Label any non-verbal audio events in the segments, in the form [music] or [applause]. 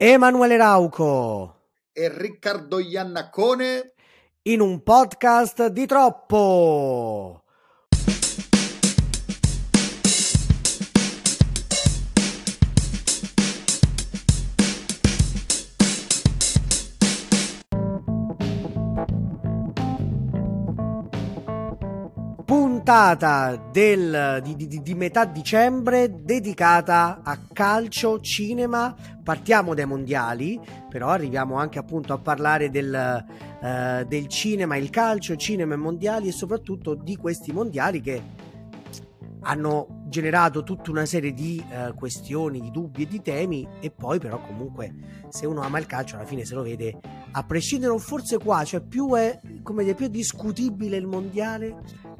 Emanuele Rauco e Riccardo Iannacone in un podcast di troppo. Puntata del, di, di, di, metà dicembre dedicata a calcio, cinema. Partiamo dai mondiali, però arriviamo anche appunto a parlare del, uh, del cinema, il calcio, cinema e mondiali e soprattutto di questi mondiali che hanno generato tutta una serie di uh, questioni, di dubbi e di temi e poi però comunque se uno ama il calcio alla fine se lo vede a prescindere forse qua cioè più è come dire, più discutibile il mondiale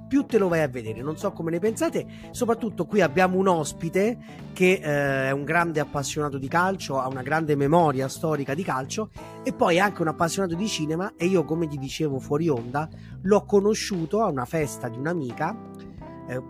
più te lo vai a vedere. Non so come ne pensate. Soprattutto qui abbiamo un ospite che eh, è un grande appassionato di calcio, ha una grande memoria storica di calcio e poi è anche un appassionato di cinema e io, come gli dicevo fuori onda, l'ho conosciuto a una festa di un'amica eh,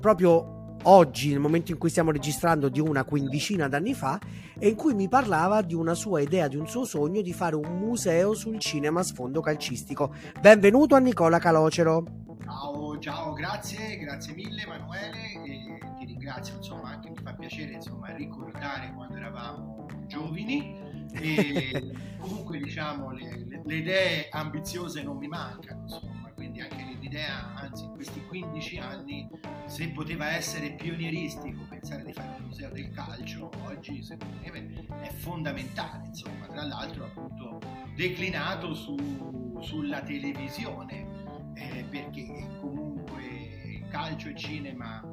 proprio oggi, nel momento in cui stiamo registrando, di una quindicina d'anni fa, e in cui mi parlava di una sua idea, di un suo sogno di fare un museo sul cinema a sfondo calcistico. Benvenuto a Nicola Calocero. Ciao, ciao, grazie, grazie mille Emanuele e ti ringrazio, insomma, anche mi fa piacere insomma, ricordare quando eravamo giovani e [laughs] comunque diciamo le, le, le idee ambiziose non mi mancano, insomma, quindi anche l'idea, anzi in questi 15 anni, se poteva essere pionieristico pensare di fare un museo del calcio, oggi secondo me è fondamentale, insomma, tra l'altro appunto declinato su, sulla televisione eh, perché comunque calcio e cinema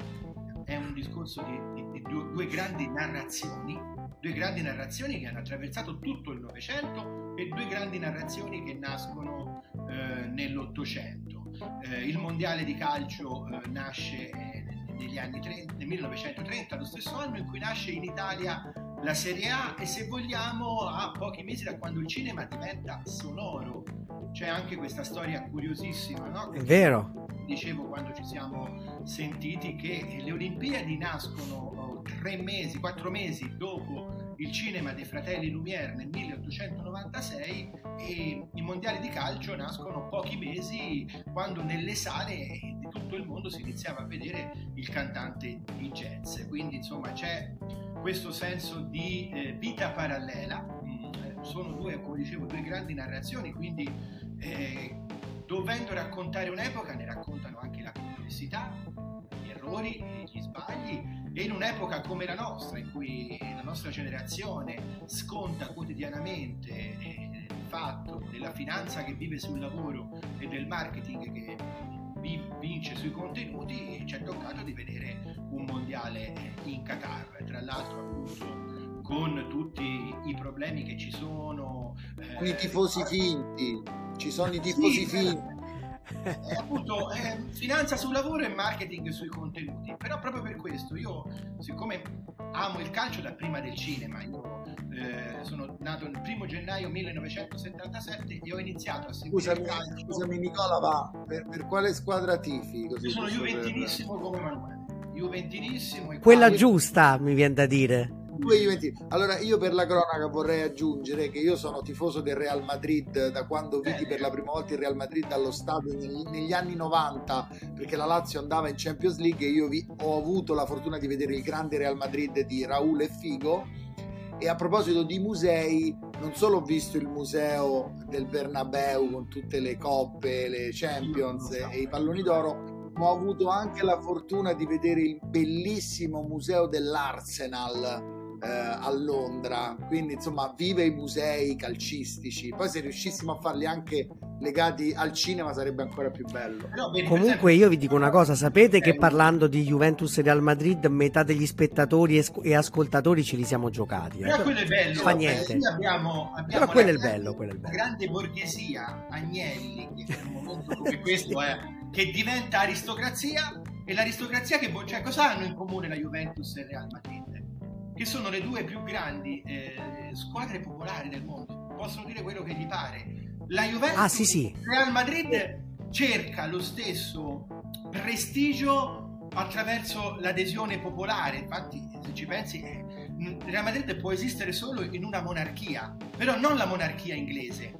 è un discorso di, di, di due, due, grandi narrazioni, due grandi narrazioni che hanno attraversato tutto il Novecento e due grandi narrazioni che nascono eh, nell'Ottocento. Eh, il mondiale di calcio eh, nasce eh, negli anni 30, nel 1930, lo stesso anno in cui nasce in Italia la Serie A e se vogliamo a pochi mesi da quando il cinema diventa sonoro c'è anche questa storia curiosissima, no? È vero. Dicevo quando ci siamo sentiti che le Olimpiadi nascono oh, tre mesi, quattro mesi dopo il cinema dei fratelli Lumière nel 1896 e i mondiali di calcio nascono pochi mesi quando nelle sale di tutto il mondo si iniziava a vedere il cantante di jazz. Quindi insomma c'è questo senso di eh, vita parallela. Mm, sono due, come dicevo, due grandi narrazioni, quindi eh, dovendo raccontare un'epoca ne raccontano anche la complessità, gli errori, gli sbagli e in un'epoca come la nostra, in cui la nostra generazione sconta quotidianamente eh, il fatto della finanza che vive sul lavoro e del marketing che vince sui contenuti, ci è toccato di vedere un mondiale in Qatar, tra l'altro appunto con tutti i problemi che ci sono. Eh, I tifosi finti ci sono i tifosi sì, finti. È eh, appunto eh, finanza sul lavoro e marketing sui contenuti. Però proprio per questo io, siccome amo il calcio da prima del cinema, io eh, sono nato il primo gennaio 1977 e ho iniziato a seguire scusami, il calcio. Scusami Nicola, va, per, per quale squadra tifi? Io sono juventinissimo per... come Emanuele. Juventinissimo. Quella qua... giusta, mi viene da dire due Juventini. Allora, io per la cronaca vorrei aggiungere che io sono tifoso del Real Madrid da quando vidi per la prima volta il Real Madrid allo stadio negli, negli anni 90, perché la Lazio andava in Champions League e io vi, ho avuto la fortuna di vedere il grande Real Madrid di Raul e Figo. E a proposito di musei, non solo ho visto il museo del Bernabeu con tutte le coppe, le Champions e i palloni d'oro, ma ho avuto anche la fortuna di vedere il bellissimo museo dell'Arsenal eh, a Londra, quindi insomma vive i musei calcistici, poi se riuscissimo a farli anche legati al cinema sarebbe ancora più bello. Comunque io vi dico una cosa, sapete che parlando di Juventus e Real Madrid metà degli spettatori e ascoltatori ce li siamo giocati. Eh? Però quello è bello, fa niente. Abbiamo, abbiamo Però quello è bello, quello è il bello. grande borghesia, Agnelli, che in un momento come questo è, che diventa aristocrazia e l'aristocrazia che cioè, cosa hanno in comune la Juventus e il Real Madrid? Che sono le due più grandi eh, squadre popolari del mondo. Possono dire quello che gli pare. La Juventus, ah, sì, sì. Real Madrid cerca lo stesso prestigio attraverso l'adesione popolare. Infatti, se ci pensi, eh, Real Madrid può esistere solo in una monarchia, però non la monarchia inglese,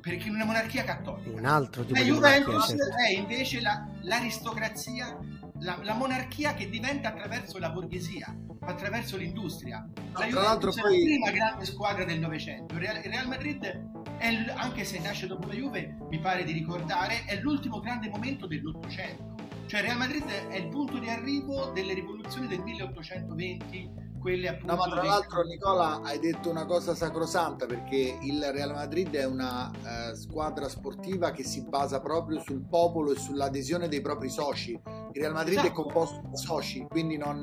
perché in una monarchia cattolica. Un altro tipo la di Juventus monarchia, certo. è invece la, l'aristocrazia, la, la, monarchia che diventa attraverso la borghesia, attraverso l'industria. La Tra l'altro Juventus è poi- la prima grande squadra del Novecento. Il Real, Real Madrid, è il- anche se nasce dopo la Juve, mi pare di ricordare, è l'ultimo grande momento dell'Ottocento. Cioè Real Madrid è il punto di arrivo delle rivoluzioni del 1820, quelle appunto... No, ma tra dei- l'altro, Nicola, hai detto una cosa sacrosanta perché il Real Madrid è una eh, squadra sportiva che si basa proprio sul popolo e sull'adesione dei propri soci. Il Real Madrid è Esatto. composto da soci, quindi non,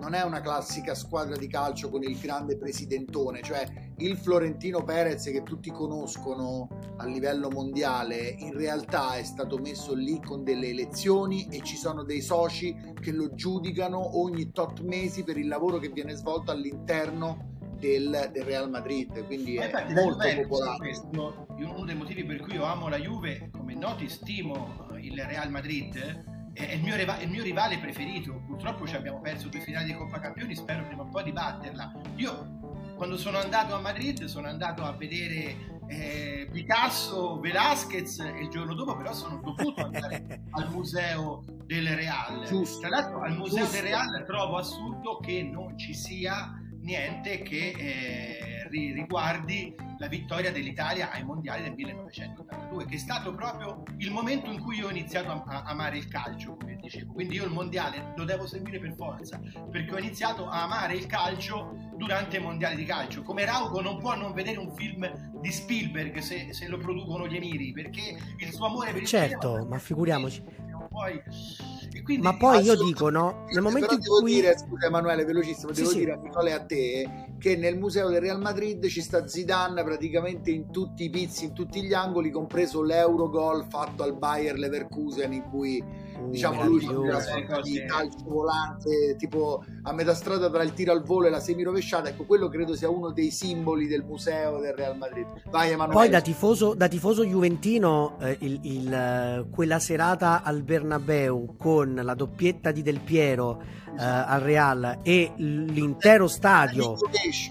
non è una classica squadra di calcio con il grande presidentone, cioè il Florentino Perez che tutti conoscono a livello mondiale in realtà è stato messo lì con delle elezioni e ci sono dei soci che lo giudicano ogni tot mesi per il lavoro che viene svolto all'interno del, del Real Madrid, quindi Ma è infatti molto Juventus, popolare. questo uno dei motivi per cui io amo la Juve, come noti stimo il Real Madrid, è il mio, riva- il mio rivale preferito. Purtroppo ci abbiamo perso due finali di Coppa Campioni, spero prima o poi di batterla. Io quando sono andato a Madrid sono andato a vedere eh, Picasso, Velázquez e il giorno dopo però sono dovuto andare [laughs] al museo del Real. Giusto. Tra l'altro al museo Giusto. del Real trovo assurdo che non ci sia niente che eh, riguardi la vittoria dell'Italia ai mondiali del 1982, che è stato proprio il momento in cui io ho iniziato a, a amare il calcio, come dicevo. Quindi io il mondiale lo devo seguire per forza, perché ho iniziato a amare il calcio durante i mondiali di calcio. Come Rauco non può non vedere un film di Spielberg se, se lo producono gli Emiri, perché il suo amore per il Certo, cinema- ma figuriamoci. E quindi- Ma poi io dico, no, nel momento in devo cui... dire, scusa Emanuele, velocissimo, Sì, devo sì. dire a Nicola e a te che nel museo del Real Madrid ci sta Zidane praticamente in tutti i pizzi, in tutti gli angoli, compreso l'Eurogol fatto al Bayer Leverkusen in cui diciamo lui fa una sorta di calcio volante tipo a metà strada tra il tiro al volo e la semirovesciata. Ecco quello credo sia uno dei simboli del museo del Real Madrid. Vai Emanuele. Poi da tifoso, da tifoso juventino, eh, il- il, eh, quella serata al Bernabeu con la doppietta di Del Piero eh, al Real e l'intero stadio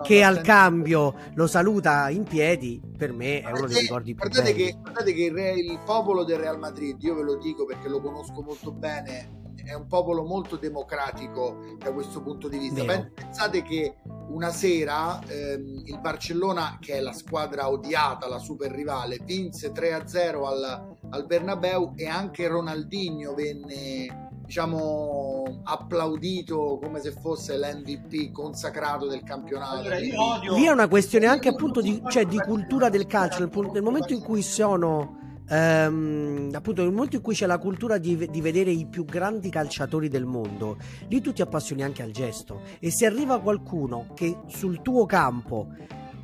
che al cambio lo saluta in piedi, per me è uno dei ricordi più guardate belli. che, guardate che il, Re- il popolo del Real Madrid, io ve lo dico perché lo conosco molto bene, è un popolo molto democratico da questo punto di vista. Vero. Pensate che una sera ehm, il Barcellona, che è la squadra odiata, la super rivale, vinse 3-0 al, al Bernabeu e anche Ronaldinho venne diciamo applaudito come se fosse l'MVP consacrato del campionato. Allora, io Quindi- odio- Lì è una questione anche appunto di, cioè, di cultura del calcio, nel, momento in cui sono... ehm, appunto nel momento in cui c'è la cultura di, di vedere i più grandi calciatori del mondo lì tu ti appassioni anche al gesto e se arriva qualcuno che sul tuo campo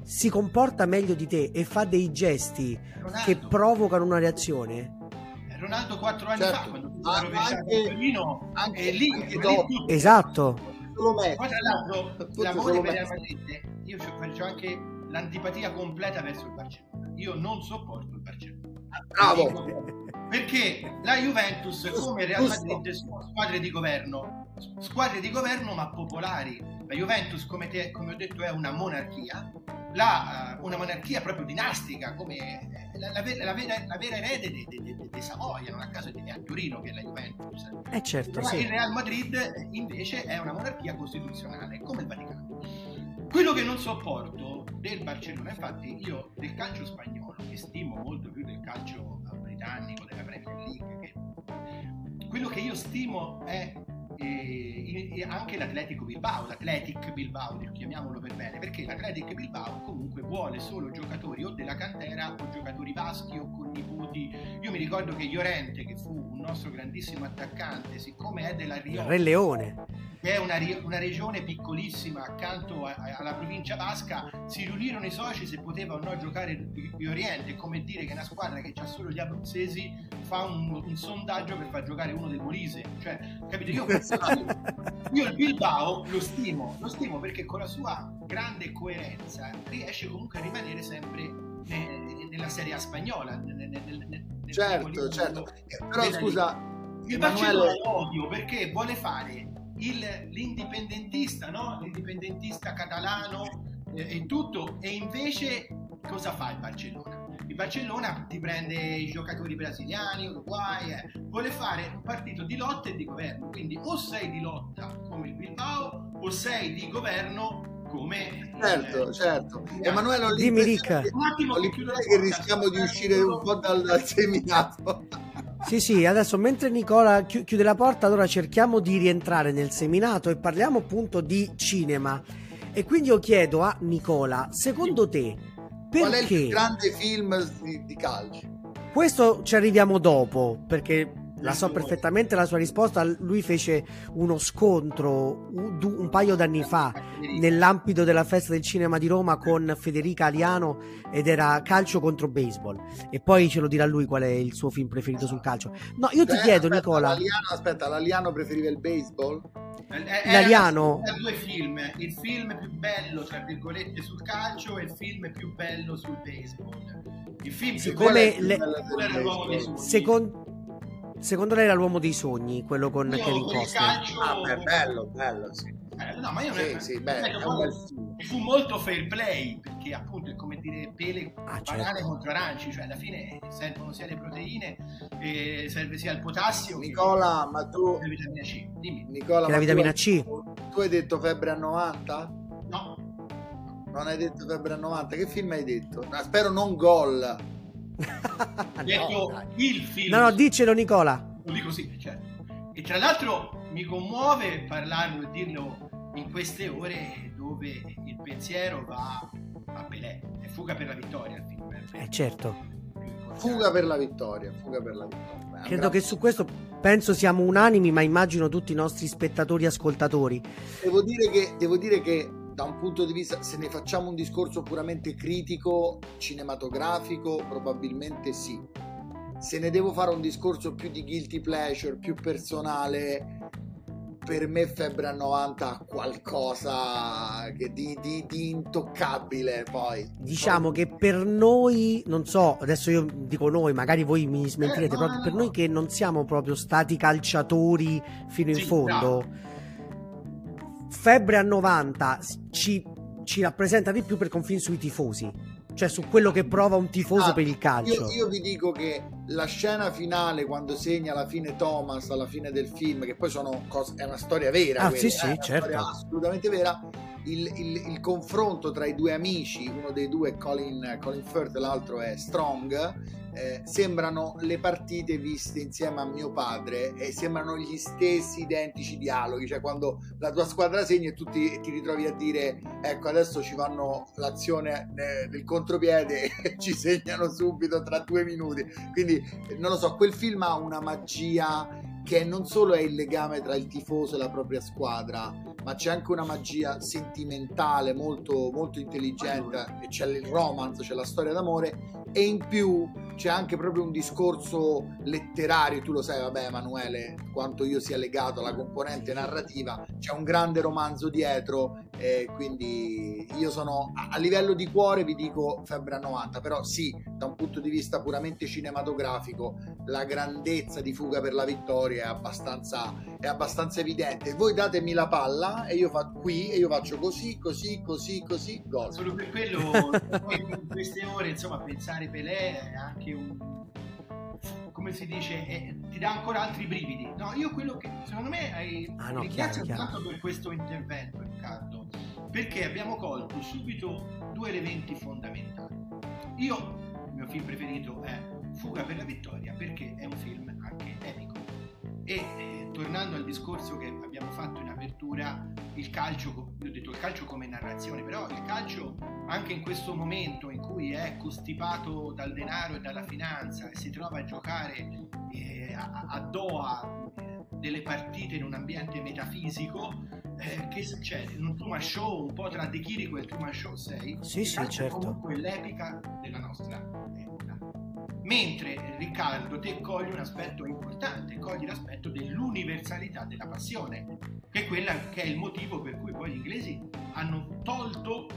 si comporta meglio di te e fa dei gesti Ronaldo. che provocano una reazione Ronaldo quattro anni Certo. fa quando rovesciato anche- il Torino anche- e lì, anche lì dopo. tutto- esatto poi tra l'altro solo per Messi. Madrid io ci faccio anche l'antipatia completa verso il Barcellona io non sopporto il Barcellona Bravo. Dico- perché la Juventus come Real. Madrid sono squadre di governo squadre di governo ma popolari la Juventus come, te- come ho detto è una monarchia. La, eh, una monarchia proprio dinastica come eh, la, la vera, la vera- la vera erede di, di, di- Savoia non a caso è a Torino che è la Juventus. Eh certo ma sì. il Real Madrid invece è una monarchia costituzionale come il Vaticano. Quello che non sopporto del Barcellona infatti io del calcio spagnolo che stimo molto più del calcio britannico della Premier League che- quello che io stimo è eh, in- anche l'Atletico Bilbao, l'Atletic Bilbao, chiamiamolo per bene, perché l'Atletic Bilbao comunque vuole solo giocatori o della cantera o giocatori vaschi o con nipoti. Io mi ricordo che Llorente, che fu un nostro grandissimo attaccante, siccome è della Rioja, Re Leone che è una, una regione piccolissima accanto a- a- alla provincia vasca, si riunirono i soci se poteva o no giocare di Oriente, come dire che una squadra che ha solo gli abruzzesi fa un, un sondaggio per far giocare uno del Molise, cioè, capito? Io, [laughs] io il Bilbao lo stimo, lo stimo perché con la sua grande coerenza riesce comunque a rimanere sempre ne- nella Serie A spagnola. nel- nel- nel- Certo, certo. Eh, Però scusa, il Emanuele- Barcellona lo odio perché vuole fare il, l'indipendentista, no? l'indipendentista catalano eh, e tutto, e invece cosa fa il Barcellona? Il Barcellona ti prende i giocatori brasiliani, Uruguay, eh. vuole fare un partito di lotta e di governo, quindi o sei di lotta come il Bilbao o sei di governo come certo eh, certo Emanuele ho dimmi Ricca un attimo che, che rischiamo di uscire un po' dal, dal seminato sì, sì, adesso mentre Nicola chiude la porta, allora cerchiamo di rientrare nel seminato e parliamo appunto di cinema. E quindi io chiedo a Nicola, secondo te, perché... Qual è il più grande film di, di calcio? Questo ci arriviamo dopo, perché la so perfettamente la sua risposta. Lui fece uno scontro un, un paio d'anni fa nell'ambito della festa del cinema di Roma con Federica Aliano ed era calcio contro baseball. E poi ce lo dirà lui qual è il suo film preferito sul calcio. No, io ti Beh, chiedo, aspetta, Nicola. L'Aliano, aspetta, l'Aliano preferiva il baseball? L'Aliano. due film, il film più bello, tra virgolette, sul calcio e il film più bello sul baseball. Il film Siccome più bello le... Secondo Secondo lei era l'uomo dei sogni, quello con Io, Kevin Costner? Calcio... Ah, beh, bello, bello, sì. Eh, no, ma io sì, sì, beh, è un bel fu molto fair play perché appunto è come dire pele ah, banane certo. contro aranci cioè alla fine servono sia le proteine e serve sia il potassio Nicola ma tu la vitamina C dimmi Nicola la vitamina tu, C tu hai detto febbre a 90? no non hai detto febbre a 90 che film hai detto? No, spero non gol detto [laughs] no, il film. No, no, diccelo Nicola. Lo dico sì, certo. E tra l'altro mi commuove parlarlo e dirlo in queste ore dove il pensiero va a Pelé. È fuga per la vittoria il film. Eh certo. Fuga per la vittoria, fuga per la vittoria. Credo che su questo penso siamo unanimi, ma immagino tutti i nostri spettatori e ascoltatori. Devo dire che, devo dire che da un punto di vista, se ne facciamo un discorso puramente critico, cinematografico, probabilmente sì. Se ne devo fare un discorso più di guilty pleasure, più personale, per me Febbre a 90 ha qualcosa di, di, di, intoccabile poi. Diciamo che per noi, non so, adesso io dico noi, magari voi mi smentirete, eh, no, per no. noi che non siamo proprio stati calciatori fino in fondo. Febbre a 90 ci, ci rappresenta di più per confine sui tifosi cioè su quello che prova un tifoso ah, per il calcio. Io, io, vi dico che la scena finale quando segna alla fine Thomas alla fine del film, che poi sono cose, è una storia vera, ah, quella, sì, sì, è certo. assolutamente vera. Il, il, il, confronto tra i due amici, uno dei due è Colin, Colin Firth, l'altro è Strong, eh, sembrano le partite viste insieme a mio padre e sembrano gli stessi identici dialoghi, cioè quando la tua squadra segna e tu ti, ti ritrovi a dire ecco adesso ci fanno l'azione eh, del contropiede [laughs] e ci segnano subito tra due minuti, quindi non lo so, quel film ha una magia che non solo è il legame tra il tifoso e la propria squadra, ma c'è anche una magia sentimentale molto, molto intelligente, e c'è il romance, c'è la storia d'amore e in più c'è anche proprio un discorso letterario, tu lo sai, vabbè Emanuele, quanto io sia legato alla componente narrativa, c'è un grande romanzo dietro, eh, quindi io sono a livello di cuore vi dico Febbre a 90, però sì, da un punto di vista puramente cinematografico, la grandezza di Fuga per la vittoria è abbastanza, è abbastanza evidente. Voi datemi la palla e io faccio qui e io faccio così, così, così, così, gol. Solo per quello in queste ore, insomma, pensare Pelé è anche un come si dice, è, ti dà ancora altri brividi. No, io quello che secondo me hai ah, no, ringrazio tanto per questo intervento, Riccardo, perché abbiamo colto subito due elementi fondamentali. Io, il mio film preferito è Fuga per la vittoria perché è un film. E eh, tornando al discorso che abbiamo fatto in apertura, il calcio, io ho detto il calcio come narrazione, però il calcio anche in questo momento in cui è costipato dal denaro e dalla finanza e si trova a giocare eh, a, a, Doha eh, delle partite in un ambiente metafisico, eh, che succede? In un Truman Show, un po' tra De Chirico e il Truman Show 6, sì, sì, certo. comunque l'epica della nostra epoca. Mentre Riccardo, te cogli un aspetto importante, cogli l'aspetto dell'universalità della passione, che è quella che è il motivo per cui poi gli inglesi hanno tolto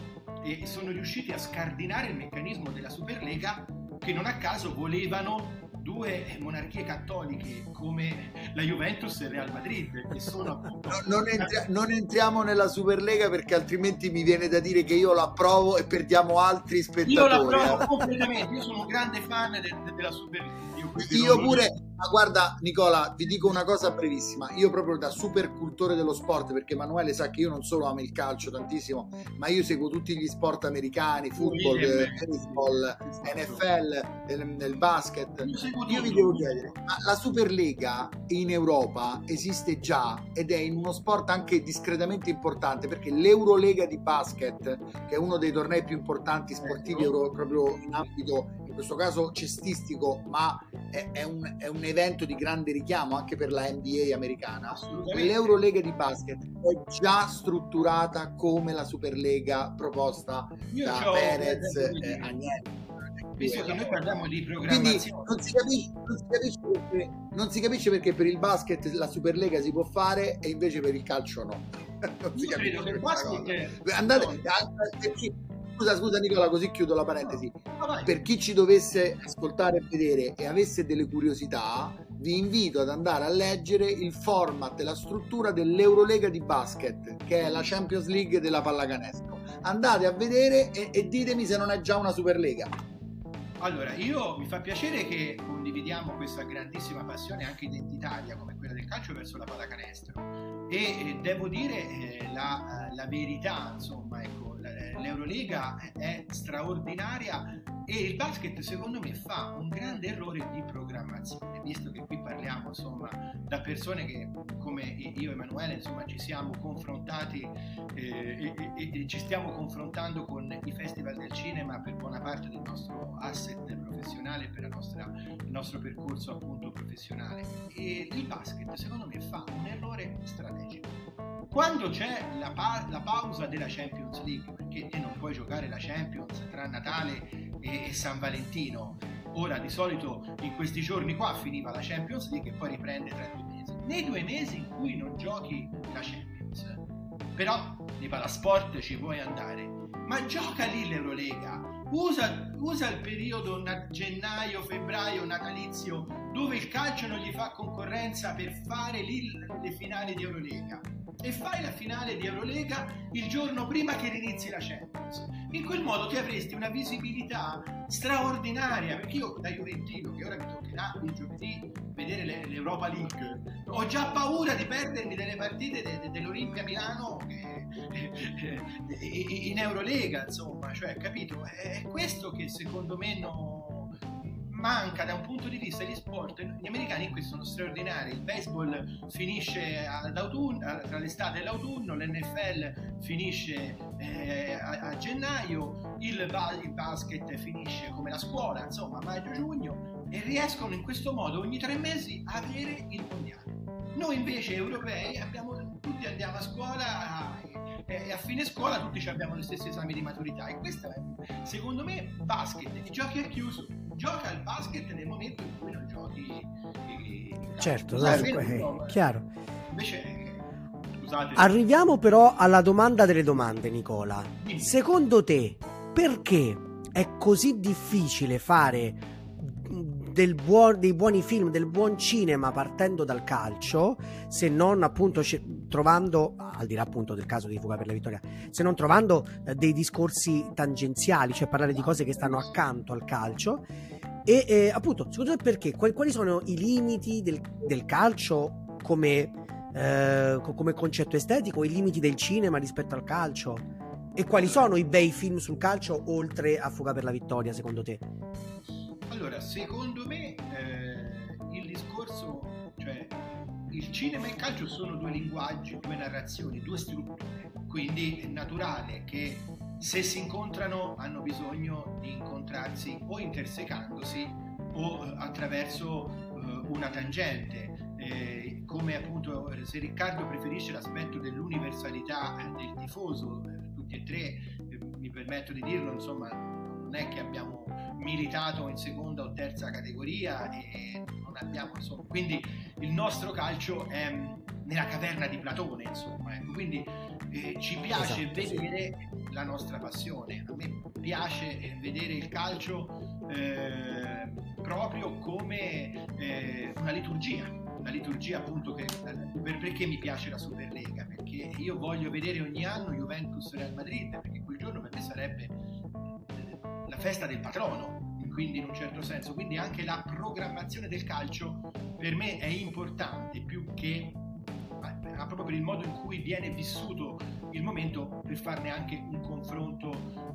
e sono riusciti a scardinare il meccanismo della Superlega che non a caso volevano due monarchie cattoliche come la Juventus e il Real Madrid, che sono appunto... No, non, entri- non, entriamo nella Superlega perché altrimenti mi viene da dire che io la approvo e perdiamo altri spettatori. Io la approvo eh. completamente, io sono un grande fan de- de- della Superlega. Io, io pure, ma guarda Nicola, vi dico una cosa brevissima, io proprio da super cultore dello sport, perché Emanuele sa che io non solo amo il calcio tantissimo, ma io seguo tutti gli sport americani, football, baseball, NFL, nel, basket. Io vi devo chiedere, ma la Superlega in Europa esiste già ed è in uno sport anche discretamente importante perché l'Eurolega di basket, che è uno dei tornei più importanti sportivi proprio in ambito, in questo caso cestistico, ma è, è, un, è un evento di grande richiamo anche per la NBA americana. L'Eurolega di basket è già strutturata come la Superlega proposta Io da Perez e Agnelli. Visto che noi parliamo di programmazione. Non si, capisce, non, si capisce perché, non si capisce perché per il basket la Superlega si può fare e invece per il calcio no. [laughs] Non si capisce andate chi, scusa scusa Nicola così chiudo la parentesi. Per chi ci dovesse ascoltare e vedere e avesse delle curiosità vi invito ad andare a leggere il format e la struttura dell'Eurolega di basket che è la Champions League della pallacanestro. Andate a vedere e, e ditemi se non è già una Superlega. Allora, io mi fa piacere che condividiamo questa grandissima passione anche identitaria come quella del calcio verso la pallacanestro. E eh, devo dire eh, la, la, verità, insomma, ecco, l'Eurolega è straordinaria e il basket secondo me fa un grande errore di programmazione, visto che qui parliamo insomma da persone che come io e Emanuele insomma ci siamo confrontati eh, e, e, e, ci stiamo confrontando con i festival del cinema per buona parte del nostro asset professionale, per nostra, il nostro percorso appunto professionale. E il basket secondo me fa un errore strategico quando c'è la, pa- la, pausa della Champions League, perché te non puoi giocare la Champions tra Natale e, e, San Valentino, ora di solito in questi giorni qua finiva la Champions League e poi riprende tra due mesi. Nei due mesi in cui non giochi la Champions, però di palasport ci puoi andare, ma gioca lì l'Eurolega. Usa, usa il periodo na- gennaio, febbraio, natalizio, dove il calcio non gli fa concorrenza per fare lì le finali di Eurolega e fai la finale di Eurolega il giorno prima che inizi la Champions. In quel modo ti avresti una visibilità straordinaria, perché io da Juventino, che ora mi toccherà il giovedì vedere l'Europa League, ho già paura di perdermi delle partite de, de, dell'Olimpia Milano che, in Eurolega, insomma, cioè, capito? È questo che secondo me non manca da un punto di vista di sport. Gli americani questo sono straordinari. Il baseball finisce tra l'estate e l'autunno, l'NFL finisce eh, a, a, gennaio, il, il, basket finisce come la scuola, insomma, maggio-giugno, e riescono in questo modo ogni tre mesi a avere il mondiale. Noi invece europei abbiamo, tutti andiamo a scuola e a fine scuola tutti abbiamo gli stessi esami di maturità e questo è, secondo me, basket, giochi a chiuso gioca al basket nel momento in cui non giochi certo no, è chiaro. invece scusate. Arriviamo però alla domanda delle domande Nicola. Secondo te perché è così difficile fare buon, dei buoni film, del buon cinema partendo dal calcio, se non appunto trovando, al di là appunto del caso di Fuga per la Vittoria, se non trovando eh, dei discorsi tangenziali, cioè parlare di cose che stanno accanto al calcio. E eh, appunto, secondo te perché? Quali, quali sono i limiti del, del calcio come, eh, come concetto estetico, i limiti del cinema rispetto al calcio? E quali sono i bei film sul calcio oltre a Fuga per la Vittoria, secondo te? Allora, secondo me eh, il discorso, cioè il cinema e il calcio sono due linguaggi, due narrazioni, due strutture, quindi è naturale che se si incontrano hanno bisogno di incontrarsi o intersecandosi o eh, attraverso eh, una tangente. Eh, come appunto se Riccardo preferisce l'aspetto dell'universalità del tifoso, eh, tutti e tre, eh, mi permetto di dirlo, insomma, non è che abbiamo militato in seconda o terza categoria e non abbiamo insomma quindi il nostro calcio è nella caverna di Platone insomma ecco. quindi eh, ci piace esatto, vedere sì. la nostra passione a me piace eh, vedere il calcio eh, proprio come eh, una liturgia, una liturgia appunto che, per, perché mi piace la Superlega, perché io voglio vedere ogni anno Juventus Real Madrid, perché quel giorno per me sarebbe eh, la festa del patrono, quindi in un certo senso, quindi anche la programmazione del calcio per me è importante più che proprio per il modo in cui viene vissuto il momento per farne anche un confronto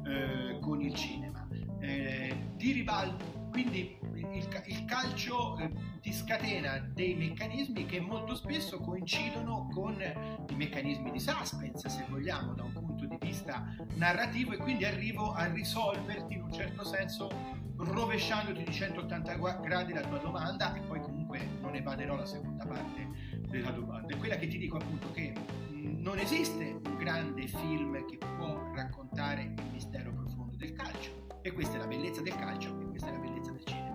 eh, con il cinema. Eh, di ribalto quindi il, il calcio eh, ti scatena dei meccanismi che molto spesso coincidono con i meccanismi di suspense, se vogliamo, da un punto vista narrativo e quindi arrivo a risolverti in un certo senso rovesciandoti di 180 gradi la tua domanda e poi comunque non evaderò la seconda parte della domanda. È quella che ti dico appunto che non esiste un grande film che può raccontare il mistero profondo del calcio e questa è la bellezza del calcio e questa è la bellezza del cinema.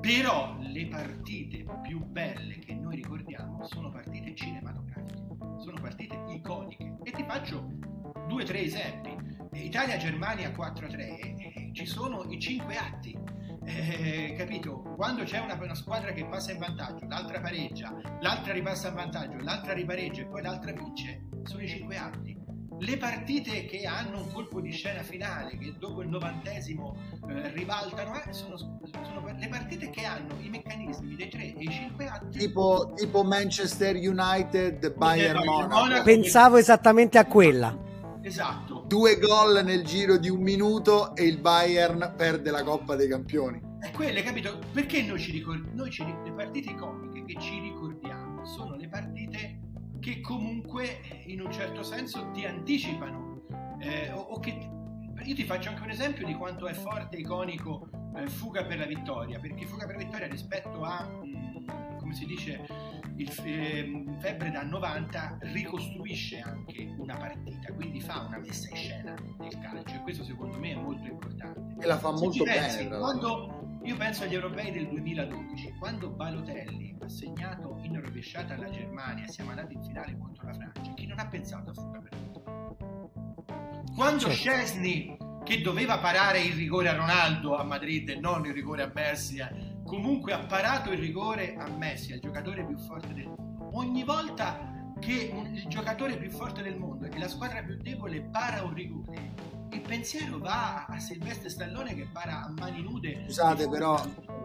Però le partite più belle che noi ricordiamo sono partite cinematografiche, sono partite iconiche. E ti faccio due o tre esempi. Italia-Germania 4-3, eh, ci sono i cinque atti. Eh, capito? Quando c'è una, una, squadra che passa in vantaggio, l'altra pareggia, l'altra ripassa in vantaggio, l'altra ripareggia e poi l'altra vince, sono i cinque atti le partite che hanno un colpo di scena finale, che dopo il novantesimo eh, ribaltano, eh, sono, sono, le partite che hanno i meccanismi dei tre e i cinque atti. Tipo, tipo Manchester United, Bayern Monaco. Pensavo esattamente a quella. Esatto. Due gol nel giro di un minuto e il Bayern perde la Coppa dei Campioni. È quelle, capito? Perché noi ci ricordiamo? Le partite comiche che ci ricordiamo sono le partite che comunque in un certo senso ti anticipano eh, o, o, che io ti faccio anche un esempio di quanto è forte e iconico eh, Fuga per la vittoria perché Fuga per la vittoria rispetto a mh, mm, come si dice il eh, Febbre da 90 ricostruisce anche una partita quindi fa una messa in scena del calcio e questo secondo me è molto importante. E la fa Se molto pensi, bene quando io penso agli europei del 2012 quando Balotelli ha segnato in rovesciata alla Germania siamo andati in finale contro la Francia, chi non ha pensato a fuga per Quando certo. Scesni, che doveva parare il rigore a Ronaldo a Madrid e non il rigore a eh, comunque ha parato il rigore a Messi, il giocatore più forte del mondo. Ogni volta che un, il giocatore più forte del mondo e la squadra più debole para un rigore, il pensiero va a Silvestre Stallone che para a mani nude. Scusate, però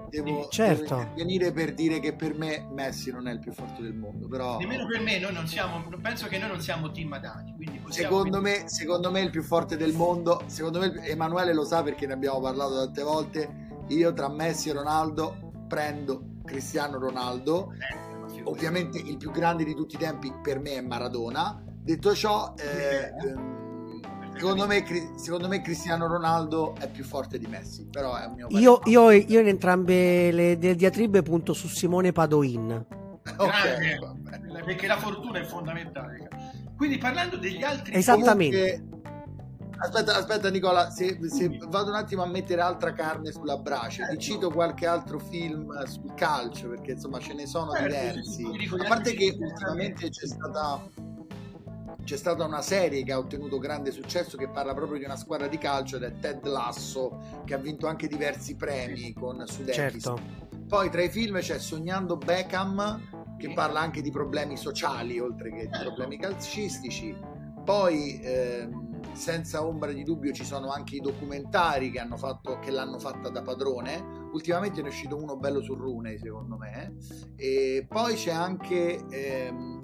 devo, certo. devo intervenire per dire che per me Messi non è il più forte del mondo. Però... Nemmeno per me, noi non siamo, penso che noi non siamo team Adani. Secondo me, secondo me il più forte del mondo, secondo me Emanuele lo sa perché ne abbiamo parlato tante volte. Io tra Messi e Ronaldo prendo Cristiano Ronaldo. Eh, Ovviamente il più grande di tutti i tempi per me è Maradona. Detto ciò, eh, ehm, Secondo me, secondo me, Cristiano Ronaldo è più forte di Messi, però è un mio io, io, io, in entrambe le, le diatribe punto su Simone Padoin. Okay, perché la fortuna è fondamentale. Quindi parlando degli altri... Esattamente. Comunque, aspetta, aspetta Nicola, se, se, vado un attimo a mettere altra carne sulla brace, ti cito qualche altro film sul calcio, perché insomma ce ne sono certo, diversi. A parte che ultimamente c'è stata c'è stata una serie che ha ottenuto grande successo che parla proprio di una squadra di calcio ed è Ted Lasso che ha vinto anche diversi premi con Sudeikis. Certo. Poi tra i film c'è Sognando Beckham che parla anche di problemi sociali oltre che di certo. problemi calcistici. Poi ehm, senza ombra di dubbio ci sono anche i documentari che, fatto, che, l'hanno fatta da padrone. Ultimamente ne è uscito uno bello su Rune, secondo me. E poi c'è anche ehm,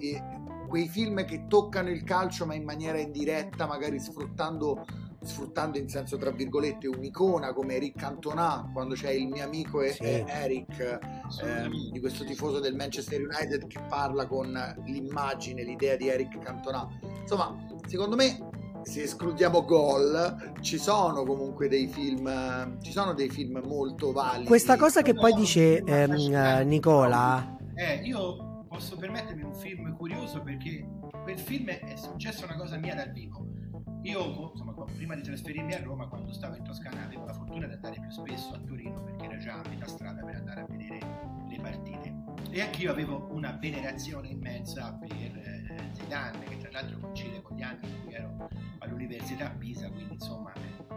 quei film che toccano il calcio ma in maniera indiretta, magari sfruttando, sfruttando in senso tra virgolette un'icona come Eric Cantona, quando c'è il mio amico sì. Eric, ehm, di questo tifoso del Manchester United che parla con l'immagine, l'idea di Eric Cantona. Insomma, secondo me se escludiamo gol, ci sono comunque dei film, ci sono dei film molto validi. Questa cosa che poi dice ehm, Nicola. Eh, io posso permettermi un film curioso perché quel film è successa una cosa mia dal vivo. Io, insomma, prima di trasferirmi a Roma, quando stavo in Toscana, avevo la fortuna di andare più spesso a Torino perché era già a metà strada per andare a vedere le partite. E anch'io avevo una venerazione immensa per Zidane, che tra l'altro coincide con gli anni in cui ero all'università a Pisa, quindi insomma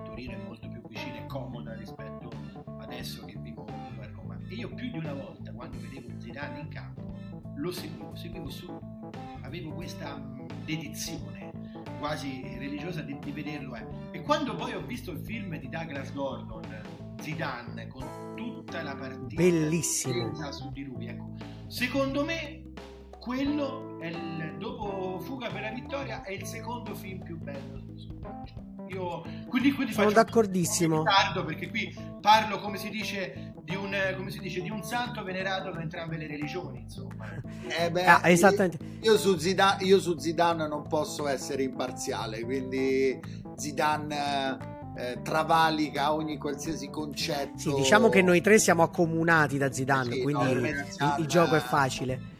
Torino è molto più vicina e comoda rispetto adesso che vivo, vivo a Roma più di una volta quando vedevo Zidane in campo, lo seguivo, seguivo su, avevo questa dedizione quasi religiosa di, di vederlo. Eh. E quando poi ho visto il film di Douglas Gordon, Zidane, con tutta la partita bellissimo su di lui, ecco, secondo me quello è il, dopo Fuga per la vittoria è il secondo film più bello io quindi, quindi sono d'accordissimo. perché qui parlo come si dice di un, come si dice, di un santo venerato da entrambe le religioni, insomma. [laughs] Eh beh, ah, esattamente. Io, io, su Zidane, io su Zidane non posso essere imparziale, quindi Zidane eh, travalica ogni qualsiasi concetto. Sì, diciamo che noi tre siamo accomunati da Zidane, sì, quindi no, il, il, gioco è facile.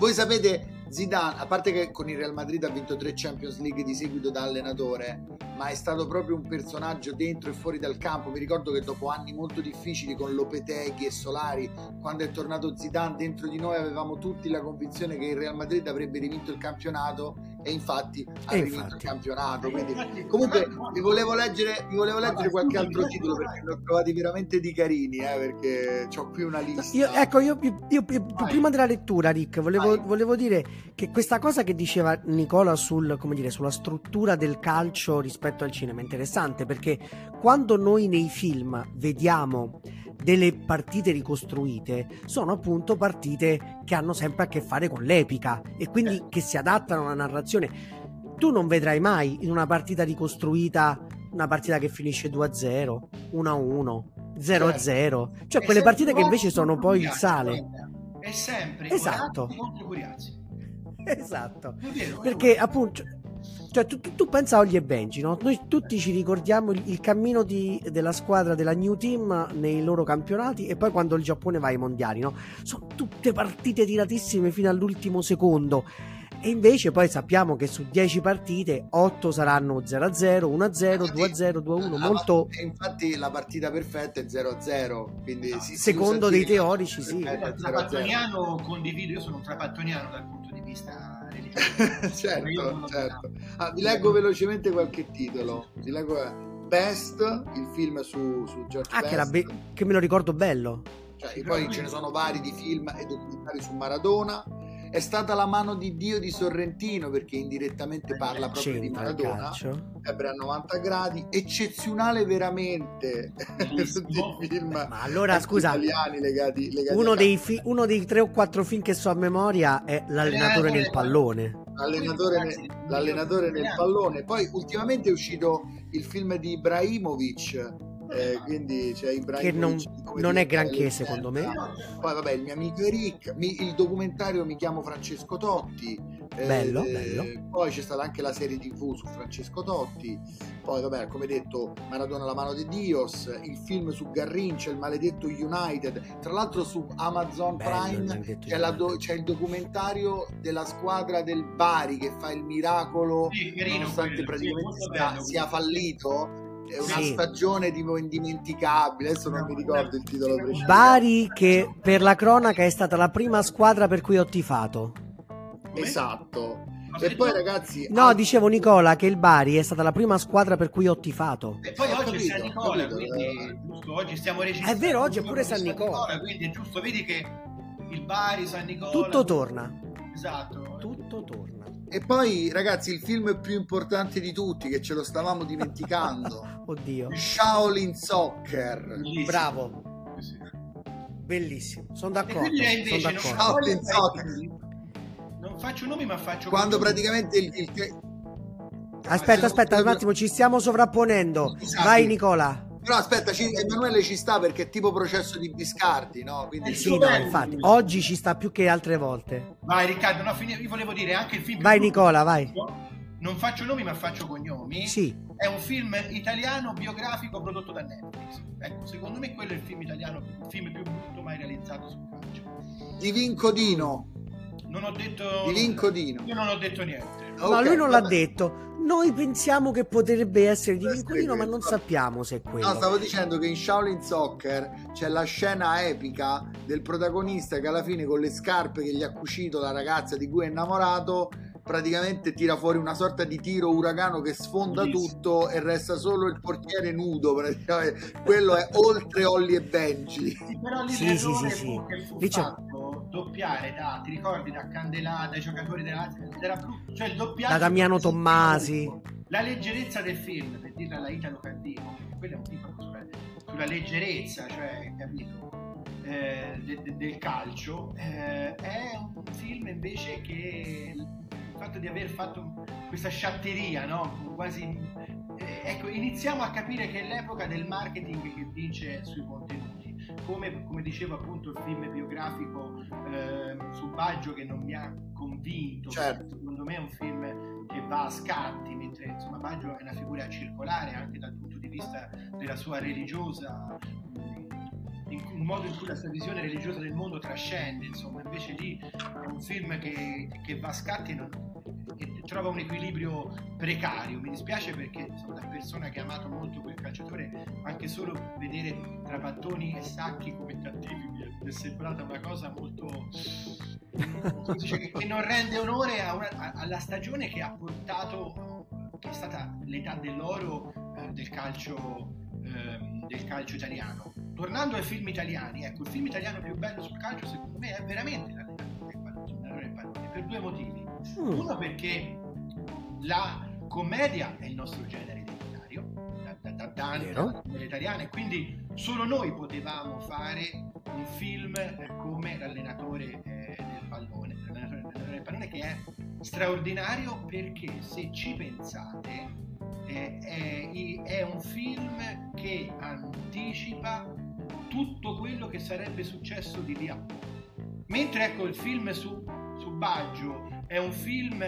Voi sapete, Zidane, a parte che con il Real Madrid ha vinto tre Champions League di seguito da allenatore, ma è stato proprio un personaggio dentro e fuori dal campo. Mi ricordo che dopo anni molto difficili con Lopeteghi e Solari, quando è tornato Zidane, dentro di noi avevamo tutti la convinzione che il Real Madrid avrebbe rivinto il campionato e infatti ha rivinto il campionato. Quindi, comunque vi volevo leggere, vi volevo leggere qualche altro titolo perché ne ho trovati veramente di carini, eh, perché ho qui una lista. Io, ecco, io, io, io prima della lettura, Rick, volevo, volevo dire che questa cosa che diceva Nicola sul, dire, sulla struttura del calcio rispetto al cinema è interessante perché quando noi nei film vediamo delle partite ricostruite sono appunto partite che hanno sempre a che fare con l'epica e quindi che si adattano alla narrazione. Tu non vedrai mai in una partita ricostruita una partita che finisce 2-0, 1-1, 0-0, cioè quelle partite che invece sono poi il sale. È sempre esatto. contro Curiazzi. [laughs] Esatto. Perché appunto cioè, tu, tu, tu, pensa a Olli e Benji, no? Noi tutti ci ricordiamo il, il cammino di, della squadra della New Team nei loro campionati e poi quando il Giappone va ai mondiali, no? Sono tutte partite tiratissime fino all'ultimo secondo. E invece poi sappiamo che su 10 partite 8 saranno 0-0, 1-0, 2-0, 2-1, molto... infatti la partita perfetta è 0-0, quindi si, Secondo si dei teorici sì. Trapattoniano condivido, io sono un trapattoniano dal punto di vista [laughs] certo, certo. Ah, vi leggo velocemente qualche titolo. Vi leggo eh, Best, il film su, su George ah, Best. Che, be- che me lo ricordo bello. Cioè, poi ce ne sono vari di film e documentari su Maradona è stata la mano di Dio di Sorrentino perché indirettamente parla proprio C'entra di Maradona. sempre a 90 gradi. Eccezionale veramente. [laughs] Film ma allora scusa italiani legati, legati uno, dei fi- uno dei tre o quattro film che so a memoria è l'allenatore nel pallone. L'allenatore, ne- l'allenatore nel pallone. Poi ultimamente è uscito il film di Ibrahimovic eh, quindi c'è Ibrahim che non, non è granché secondo me. Poi vabbè il mio amico Eric mi, il documentario mi chiamo Francesco Totti bello, eh, bello poi c'è stata anche la serie tv su Francesco Totti poi vabbè come detto Maradona la mano di Dios il film su Garrincha il maledetto United tra l'altro su Amazon bello, Prime c'è, do, c'è, il documentario della squadra del Bari che fa il miracolo sì, nonostante praticamente sia, sia fallito è una sì. stagione tipo indimenticabile. Adesso non mi ricordo il titolo preciso. Bari, che per la cronaca è stata la prima squadra per cui ho tifato. Esatto. E poi ragazzi... No, altro... dicevo Nicola che il Bari è stata la prima squadra per cui ho tifato. E poi oggi capito, è San Nicola, capito, quindi eh... giusto, oggi stiamo registrando. È vero, oggi è pure San Nicola. Nicola. Quindi è giusto, vedi che il Bari, San Nicola... Tutto torna. Esatto. Tutto torna. E poi, ragazzi, il film più importante di tutti, che ce lo stavamo dimenticando. [laughs] Oddio. Shaolin Soccer. Bellissimo. Bravo. Bellissimo. Sono d'accordo. Sono d'accordo. Shaolin Soccer. Non faccio nomi, ma faccio... Quando praticamente il... il... Aspetta, aspetta un attimo, ci stiamo sovrapponendo. Vai Nicola. Però aspetta, ci, Emanuele ci sta perché è tipo processo di Biscardi, no? Quindi sì, no, infatti, oggi ci sta più che altre volte. Vai Riccardo, no, io volevo dire anche il film... Vai Nicola, vai. Non faccio nomi ma faccio cognomi. Sì. È un film italiano biografico prodotto da Netflix. Ecco, secondo me quello è il film italiano, il film più brutto mai realizzato sul calcio. Di Vincodino. Non ho detto... Di Vincodino. Io non ho detto niente. Okay, no, lui non vabbè. l'ha detto. Noi pensiamo che potrebbe essere di Vincolino, ma non sappiamo se è quello. No, stavo dicendo che in Shaolin Soccer c'è la scena epica del protagonista che alla fine con le scarpe che gli ha cucito la ragazza di cui è innamorato praticamente tira fuori una sorta di tiro uragano che sfonda Bellissimo. tutto e resta solo il portiere nudo praticamente quello è oltre Olli e Benji però lì sì, sì, sì, sì. fatto doppiare da ti ricordi da Candelà dai giocatori della, della Bru cioè il doppiaggio da Damiano Tommasi. la leggerezza del film per dirla alla Italo Cardino quello è un film sulla, sulla leggerezza cioè capito? Eh, de, de, del calcio eh, è un film invece che il fatto di aver fatto questa sciatteria no? quasi eh, ecco iniziamo a capire che è l'epoca del marketing che vince sui contenuti come, come dicevo appunto il film biografico eh, su Baggio che non mi ha convinto certo. secondo me è un film che va a scatti mentre insomma Baggio è una figura circolare anche dal punto di vista della sua religiosa in, modo in cui la sua visione religiosa del mondo trascende, insomma, invece lì è un film che, che va a scatti e, non, e, trova un equilibrio precario. Mi dispiace perché sono una persona che ha amato molto quel calciatore, anche solo vedere Trapattoni e Sacchi come cattivi mi è, sembrata una cosa molto... che, che non rende onore una, alla stagione che ha portato, che è stata l'età dell'oro eh, del calcio ehm, del calcio italiano. Tornando ai film italiani, ecco, il film italiano più bello sul calcio secondo me è veramente l'allenatore del pallone, per due motivi. Mm. Uno perché la commedia è il nostro genere identitario, da, da, da, da anni, da italiana, e quindi solo noi potevamo fare un film come l'allenatore eh, del pallone, l'allenatore del pallone che è straordinario perché se ci pensate è, è, è un film che anticipa tutto quello che sarebbe successo di lì a poco. Mentre ecco il film su, su Baggio è un film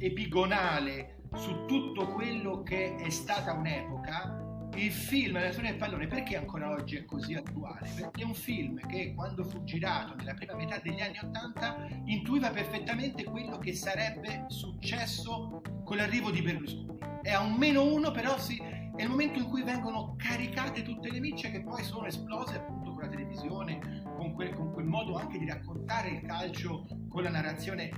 epigonale su tutto quello che è stata un'epoca, il film La storia del pallone perché ancora oggi è così attuale? Perché è un film che quando fu girato nella prima metà degli anni Ottanta intuiva perfettamente quello che sarebbe successo con l'arrivo di Berlusconi. È a un meno uno, però sì, è il momento in cui vengono caricate tutte le micce che poi sono esplose appunto con la televisione, con quel, con quel modo anche di raccontare il calcio con la narrazione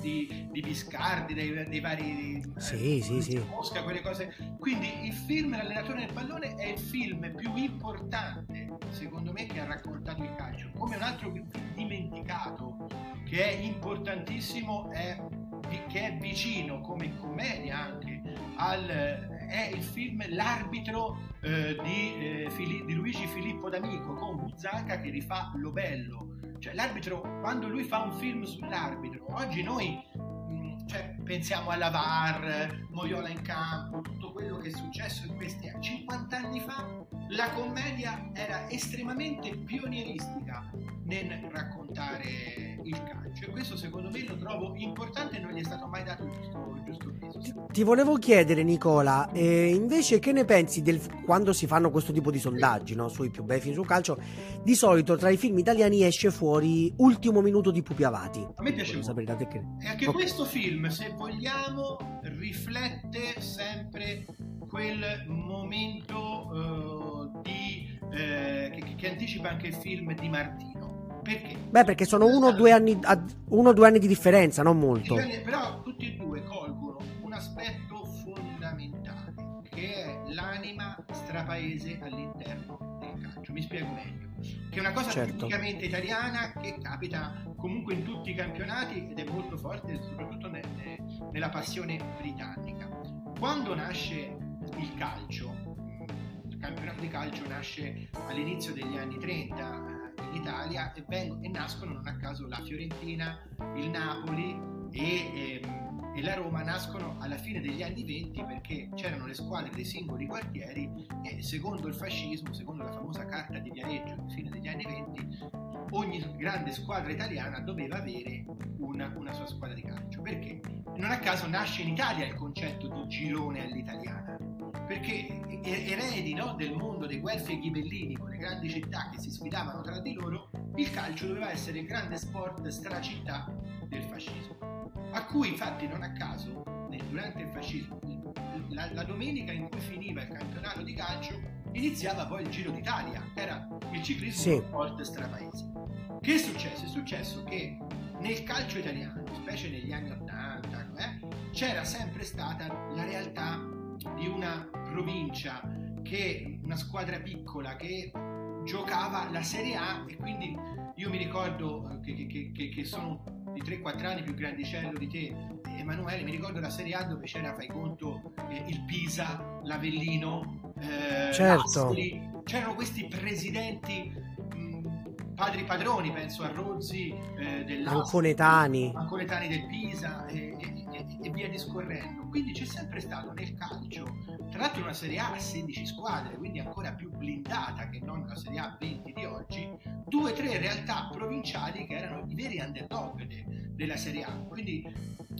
di, di Biscardi, dei, dei vari sì, eh, sì, sì. Mosca, quelle cose. Quindi il film L'allenatore del pallone è il film più importante, secondo me, che ha raccontato il calcio. Come un altro dimenticato che è importantissimo è che è vicino come commedia anche al, è il film L'arbitro eh, di, eh, Fili, di, Luigi Filippo D'Amico con Buzzanca che rifà Lo Bello cioè, l'arbitro, quando lui fa un film sull'arbitro, oggi noi mm, cioè, pensiamo alla VAR, Moiola in campo, tutto quello che è successo in questi anni. 50 anni fa la commedia era estremamente pionieristica nel raccontare il calcio e questo secondo me lo trovo importante e non gli è stato mai dato il giusto, peso. Ti volevo chiedere Nicola, eh, invece che ne pensi del, quando si fanno questo tipo di sondaggi no, sui più bei film sul calcio? Di solito tra i film italiani esce fuori Ultimo minuto di Pupi Avati. A me piace molto. Che... E anche okay. questo film, se vogliamo, riflette sempre quel momento uh, di, eh, che, che anticipa anche il film di Martino perché? Beh, perché sono uno o due anni, uno o due anni di differenza, non molto. Però tutti e due colgono un aspetto fondamentale, che è l'anima strapaese all'interno del calcio. Mi spiego meglio. Che è una cosa certo. tipicamente italiana che capita comunque in tutti i campionati ed è molto forte, soprattutto nelle, nella passione britannica. Quando nasce il calcio, il campionato di calcio nasce all'inizio degli anni 30 in Italia e, veng- e nascono non a caso la Fiorentina, il Napoli e, ehm, e, la Roma nascono alla fine degli anni 20 perché c'erano le squadre dei singoli quartieri e secondo il fascismo, secondo la famosa carta di Viareggio alla fine degli anni 20, ogni grande squadra italiana doveva avere una, una sua squadra di calcio. Perché? Non a caso nasce in Italia il concetto di girone all'italiana perché eredi no, del mondo dei guelfi e ghibellini con le grandi città che si sfidavano tra di loro, il calcio doveva essere il grande sport stracittà del fascismo, a cui infatti non a caso durante il fascismo la, la domenica in cui finiva il campionato di calcio iniziava poi il Giro d'Italia, era il ciclismo sì. sport strapaese. Che è successo? È successo che nel calcio italiano, specie negli anni 80, eh, c'era sempre stata la realtà di una provincia che una squadra piccola che giocava la Serie A e quindi io mi ricordo eh, che, che, che, che sono di 3-4 anni più grandicello di te, Emanuele, mi ricordo la Serie A dove c'era, fai conto, eh, il Pisa, l'Avellino, eh, certo. l'Ascoli, c'erano questi presidenti padri padroni, penso a Rozzi eh, Anconetani. Anconetani del Pisa e, e, e, e, via discorrendo. Quindi c'è sempre stato nel calcio, tra l'altro una Serie A a 16 squadre, quindi ancora più blindata che non la Serie A 20 di oggi, due o tre realtà provinciali che erano i veri underdog de, della Serie A. Quindi,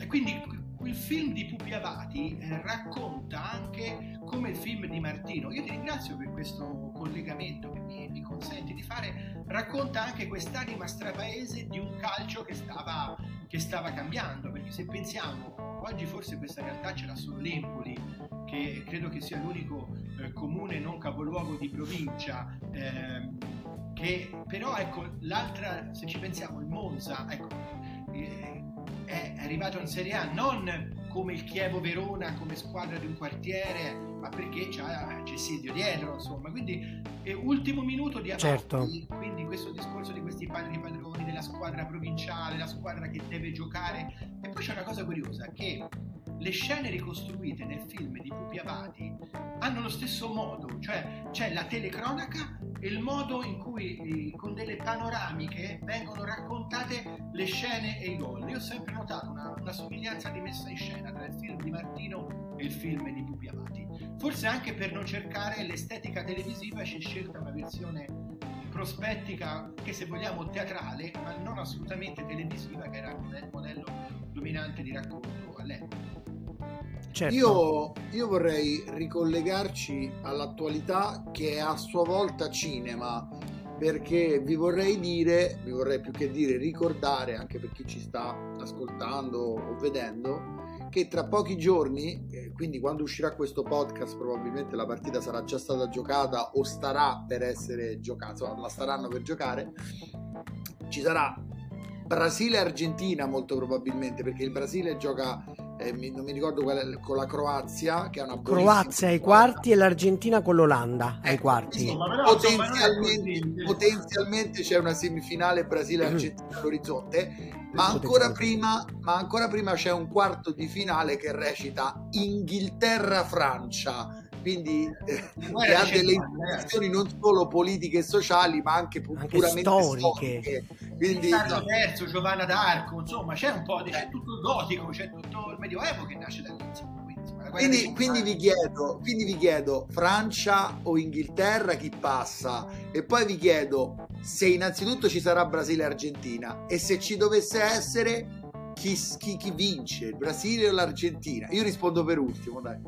quindi il film di Pupi Avati eh, racconta anche come il film di Martino. Io ti ringrazio per questo collegamento che mi, mi consenti di fare. Racconta anche quest'anima strapaese di un calcio che stava, che stava cambiando. Perché se pensiamo, oggi forse questa realtà ce l'ha solo l'Empoli, che credo che sia l'unico eh, comune non capoluogo di provincia. Eh, che però ecco l'altra se ci pensiamo il Monza ecco eh, è arrivato in Serie A non come il Chievo Verona come squadra di un quartiere, ma perché c'è Silvio dietro, insomma. Quindi è ultimo minuto di avanti, certo. quindi questo discorso di questi padri padroni della squadra provinciale, la squadra che deve giocare. E poi c'è una cosa curiosa che le scene ricostruite nel film di Pupi Avati hanno lo stesso modo, cioè c'è la telecronaca e il modo in cui con delle panoramiche vengono raccontate le scene e i gol. Io ho sempre notato una, una somiglianza di messa in scena tra il film di Martino e il film di Pupi Avati. Forse anche per non cercare l'estetica televisiva si è scelta una versione prospettica che se vogliamo teatrale, ma non assolutamente televisiva, che era il modello dominante di racconto all'epoca. Certo. Io, io, vorrei ricollegarci all'attualità che è a sua volta cinema, perché vi vorrei dire, vi vorrei più che dire ricordare, anche per chi ci sta ascoltando o vedendo, che tra pochi giorni, eh, quindi quando uscirà questo podcast probabilmente la partita sarà già stata giocata o starà per essere giocata, insomma la staranno per giocare, ci sarà Brasile-Argentina molto probabilmente, perché il Brasile gioca eh, mi, non mi ricordo qual è, con la Croazia, che è una Croazia ai quarti e l'Argentina con l'Olanda ai ecco, quarti. Insomma, però, potenzialmente, potenzialmente, c'è una semifinale Brasile-Argentina all'orizzonte. Ma ancora, prima, ma ancora prima c'è un quarto di finale che recita Inghilterra-Francia quindi eh, che ha delle implicazioni non solo politiche e sociali ma anche, anche puramente storiche, storiche. quindi Carlo III, Giovanna d'Arco insomma c'è un po' di, c'è tutto il gotico c'è tutto il medioevo che nasce da lì quindi, quindi, vi chiedo, quindi vi chiedo Francia o Inghilterra chi passa? E poi vi chiedo se innanzitutto ci sarà Brasile e Argentina e se ci dovesse essere chi, chi, chi vince il Brasile o l'Argentina? Io rispondo per ultimo dai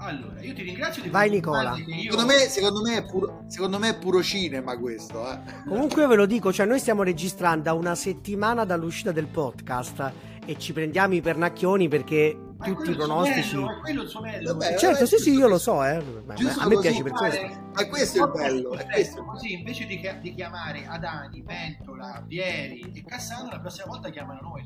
allora, io ti ringrazio di Vai Nicola. Io... Secondo, me, secondo, me puro, secondo, me, è puro, cinema questo. Eh. Comunque io ve lo dico, cioè noi stiamo registrando a una settimana dall'uscita del podcast e ci prendiamo i pernacchioni perché ma tutti i pronostici. Bello, Vabbè, certo, sì, sì, io lo so, eh. a me piace per questo. Ma questo è il bello. È questo. Così invece di, di, chiamare Adani, Ventola, Vieri e Cassano, la prossima volta chiamano noi.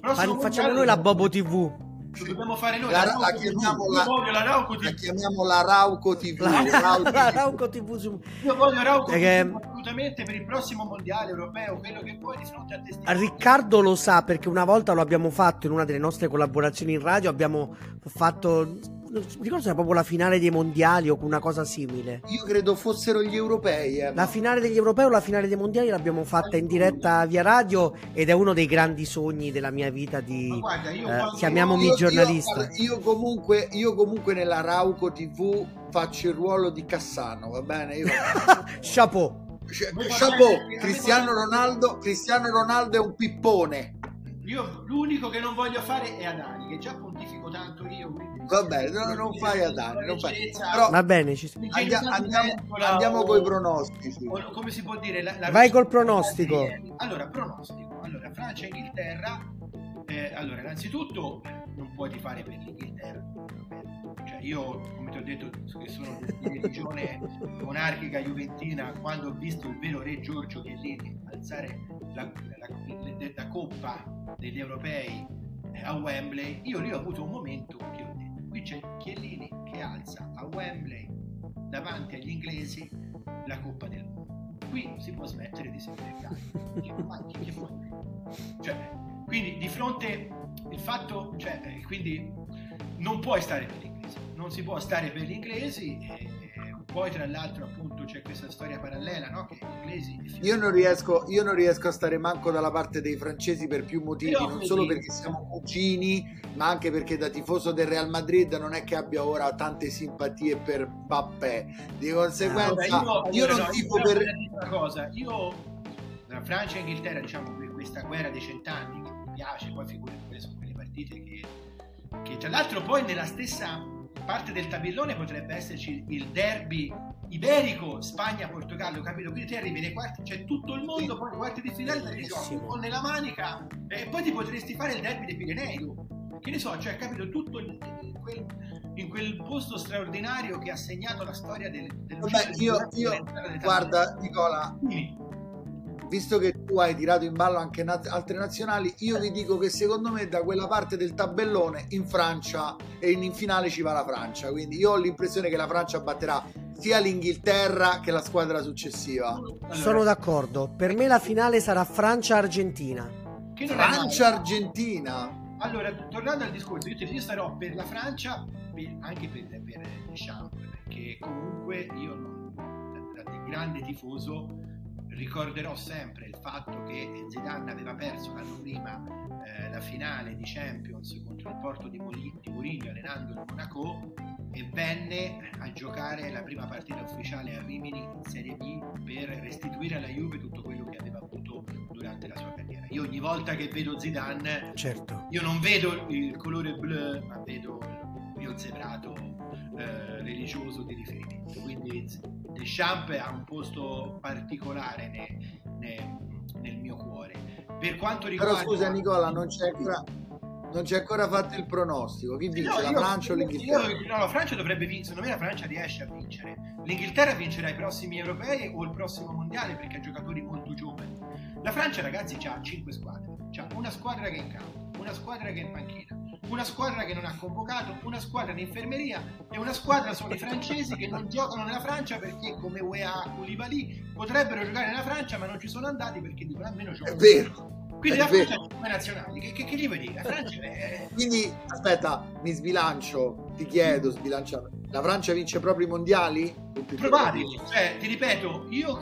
Ma facciamo noi la Bobo TV. Lo dobbiamo fare noi. La, la, la, chiamiamo, la, la, Rauco TV. la chiamiamo la Rauco TV. La, Rauco TV. [laughs] Io voglio Rauco Perché... TV assolutamente per il prossimo mondiale europeo, quello che vuoi di fronte a te. Riccardo lo sa perché una volta lo abbiamo fatto in una delle nostre collaborazioni in radio. Abbiamo fatto mi ricordo se era proprio la finale dei mondiali o una cosa simile. Io credo fossero gli europei. Eh. La finale degli europei o la finale dei mondiali l'abbiamo fatta in diretta via radio ed è uno dei grandi sogni della mia vita di... Guarda, eh, chiamiamomi io, giornalista. Io, io, comunque, io comunque nella Rauco TV faccio il ruolo di Cassano, va bene? Io... [laughs] Chapeau. Chapeau, Cristiano Ronaldo, Cristiano Ronaldo è un pippone. Io l'unico che non voglio fare è Adani, che già pontifico tanto io, quindi Vabbè, no, non fai a danni. Non fai. Però Va bene, ci andiamo, andiamo, andiamo con i pronostici. come si può dire? La, la Vai col pronostico. Allora, pronostico. Allora, Francia e Inghilterra. Eh, allora, innanzitutto non puoi fare per l'Inghilterra. Cioè, io, come ti ho detto, che sono religione monarchica juventina quando ho visto il vero re Giorgio Chiellini alzare la, la, la, la coppa degli europei eh, a Wembley, io lì ho avuto un momento che ho c'è Chiellini che alza a Wembley davanti agli inglesi la coppa del mondo. Qui si può smettere di seguire il [laughs] cioè, quindi di fronte il fatto, cioè, eh, quindi non puoi stare per gli inglesi, non si può stare per gli inglesi. E, poi tra l'altro appunto c'è questa storia parallela, no? Che gli inglesi... Io non, riesco, io non riesco a stare manco dalla parte dei francesi per più motivi, Però, non solo perché siamo cugini, ma anche perché da tifoso del Real Madrid non è che abbia ora tante simpatie per Bappé. Di conseguenza ah, io, io non no, tifo per... Una cosa, io la Francia e Inghilterra, diciamo, questa guerra dei cent'anni che mi piace, poi figurati quelle sono quelle partite che, che tra l'altro poi nella stessa parte del tabellone potrebbe esserci il derby iberico Spagna-Portogallo, capito? Quindi ti arrivi nei quarti, c'è tutto il mondo, poi nei quarti di finale te li giochi po' nella manica e poi ti potresti fare il derby dei Pirenei. Che ne so, cioè, capito? Tutto in quel, in quel posto straordinario che ha segnato la storia del, del Vabbè, io, io guarda, Nicola, sì visto che tu hai tirato in ballo anche naz- altre nazionali, io vi dico che secondo me da quella parte del tabellone in Francia e in, in finale ci va la Francia. Quindi io ho l'impressione che la Francia batterà sia l'Inghilterra che la squadra successiva. Sono d'accordo. Per me la finale sarà Francia-Argentina. Francia-Argentina. Allora, tornando al discorso, io, io sarò per la Francia per, anche per, per Deschamps, perché comunque io non, da, da grande tifoso ricorderò sempre il fatto che Zidane aveva perso l'anno prima eh, la finale di Champions contro il Porto di, Mourinho, allenando il Monaco e venne a giocare la prima partita ufficiale a Rimini in Serie B per restituire alla Juve tutto quello che aveva avuto durante la sua carriera. Io ogni volta che vedo Zidane, certo. io non vedo il colore blu, ma vedo il mio zebrato eh, religioso di riferimento. Quindi Deschamps ha un posto particolare ne, ne, nel mio cuore. Per quanto riguarda... Però scusa Nicola, non c'è ancora... Non c'è ancora fatto il pronostico. Chi vince? No, la Francia o l'Inghilterra? Io, no, la Francia dovrebbe vincere. Secondo me la Francia riesce a vincere. L'Inghilterra vincerà i prossimi europei o il prossimo mondiale perché ha giocatori molto giovani. La Francia, ragazzi, ha 5 squadre. C'ha una squadra che è in campo, una squadra che è in panchina, una squadra che non ha convocato, una squadra in infermeria e una squadra sono i francesi che non giocano nella Francia perché come UEA Koulibaly potrebbero giocare nella Francia ma non ci sono andati perché dicono almeno giocano. È vero. Quindi è la Francia ha come nazionali, che, che, che gli dire? La Francia è... Quindi aspetta, mi sbilancio, ti chiedo, sbilancia. La Francia vince proprio i mondiali? Probabile, cioè ti ripeto, io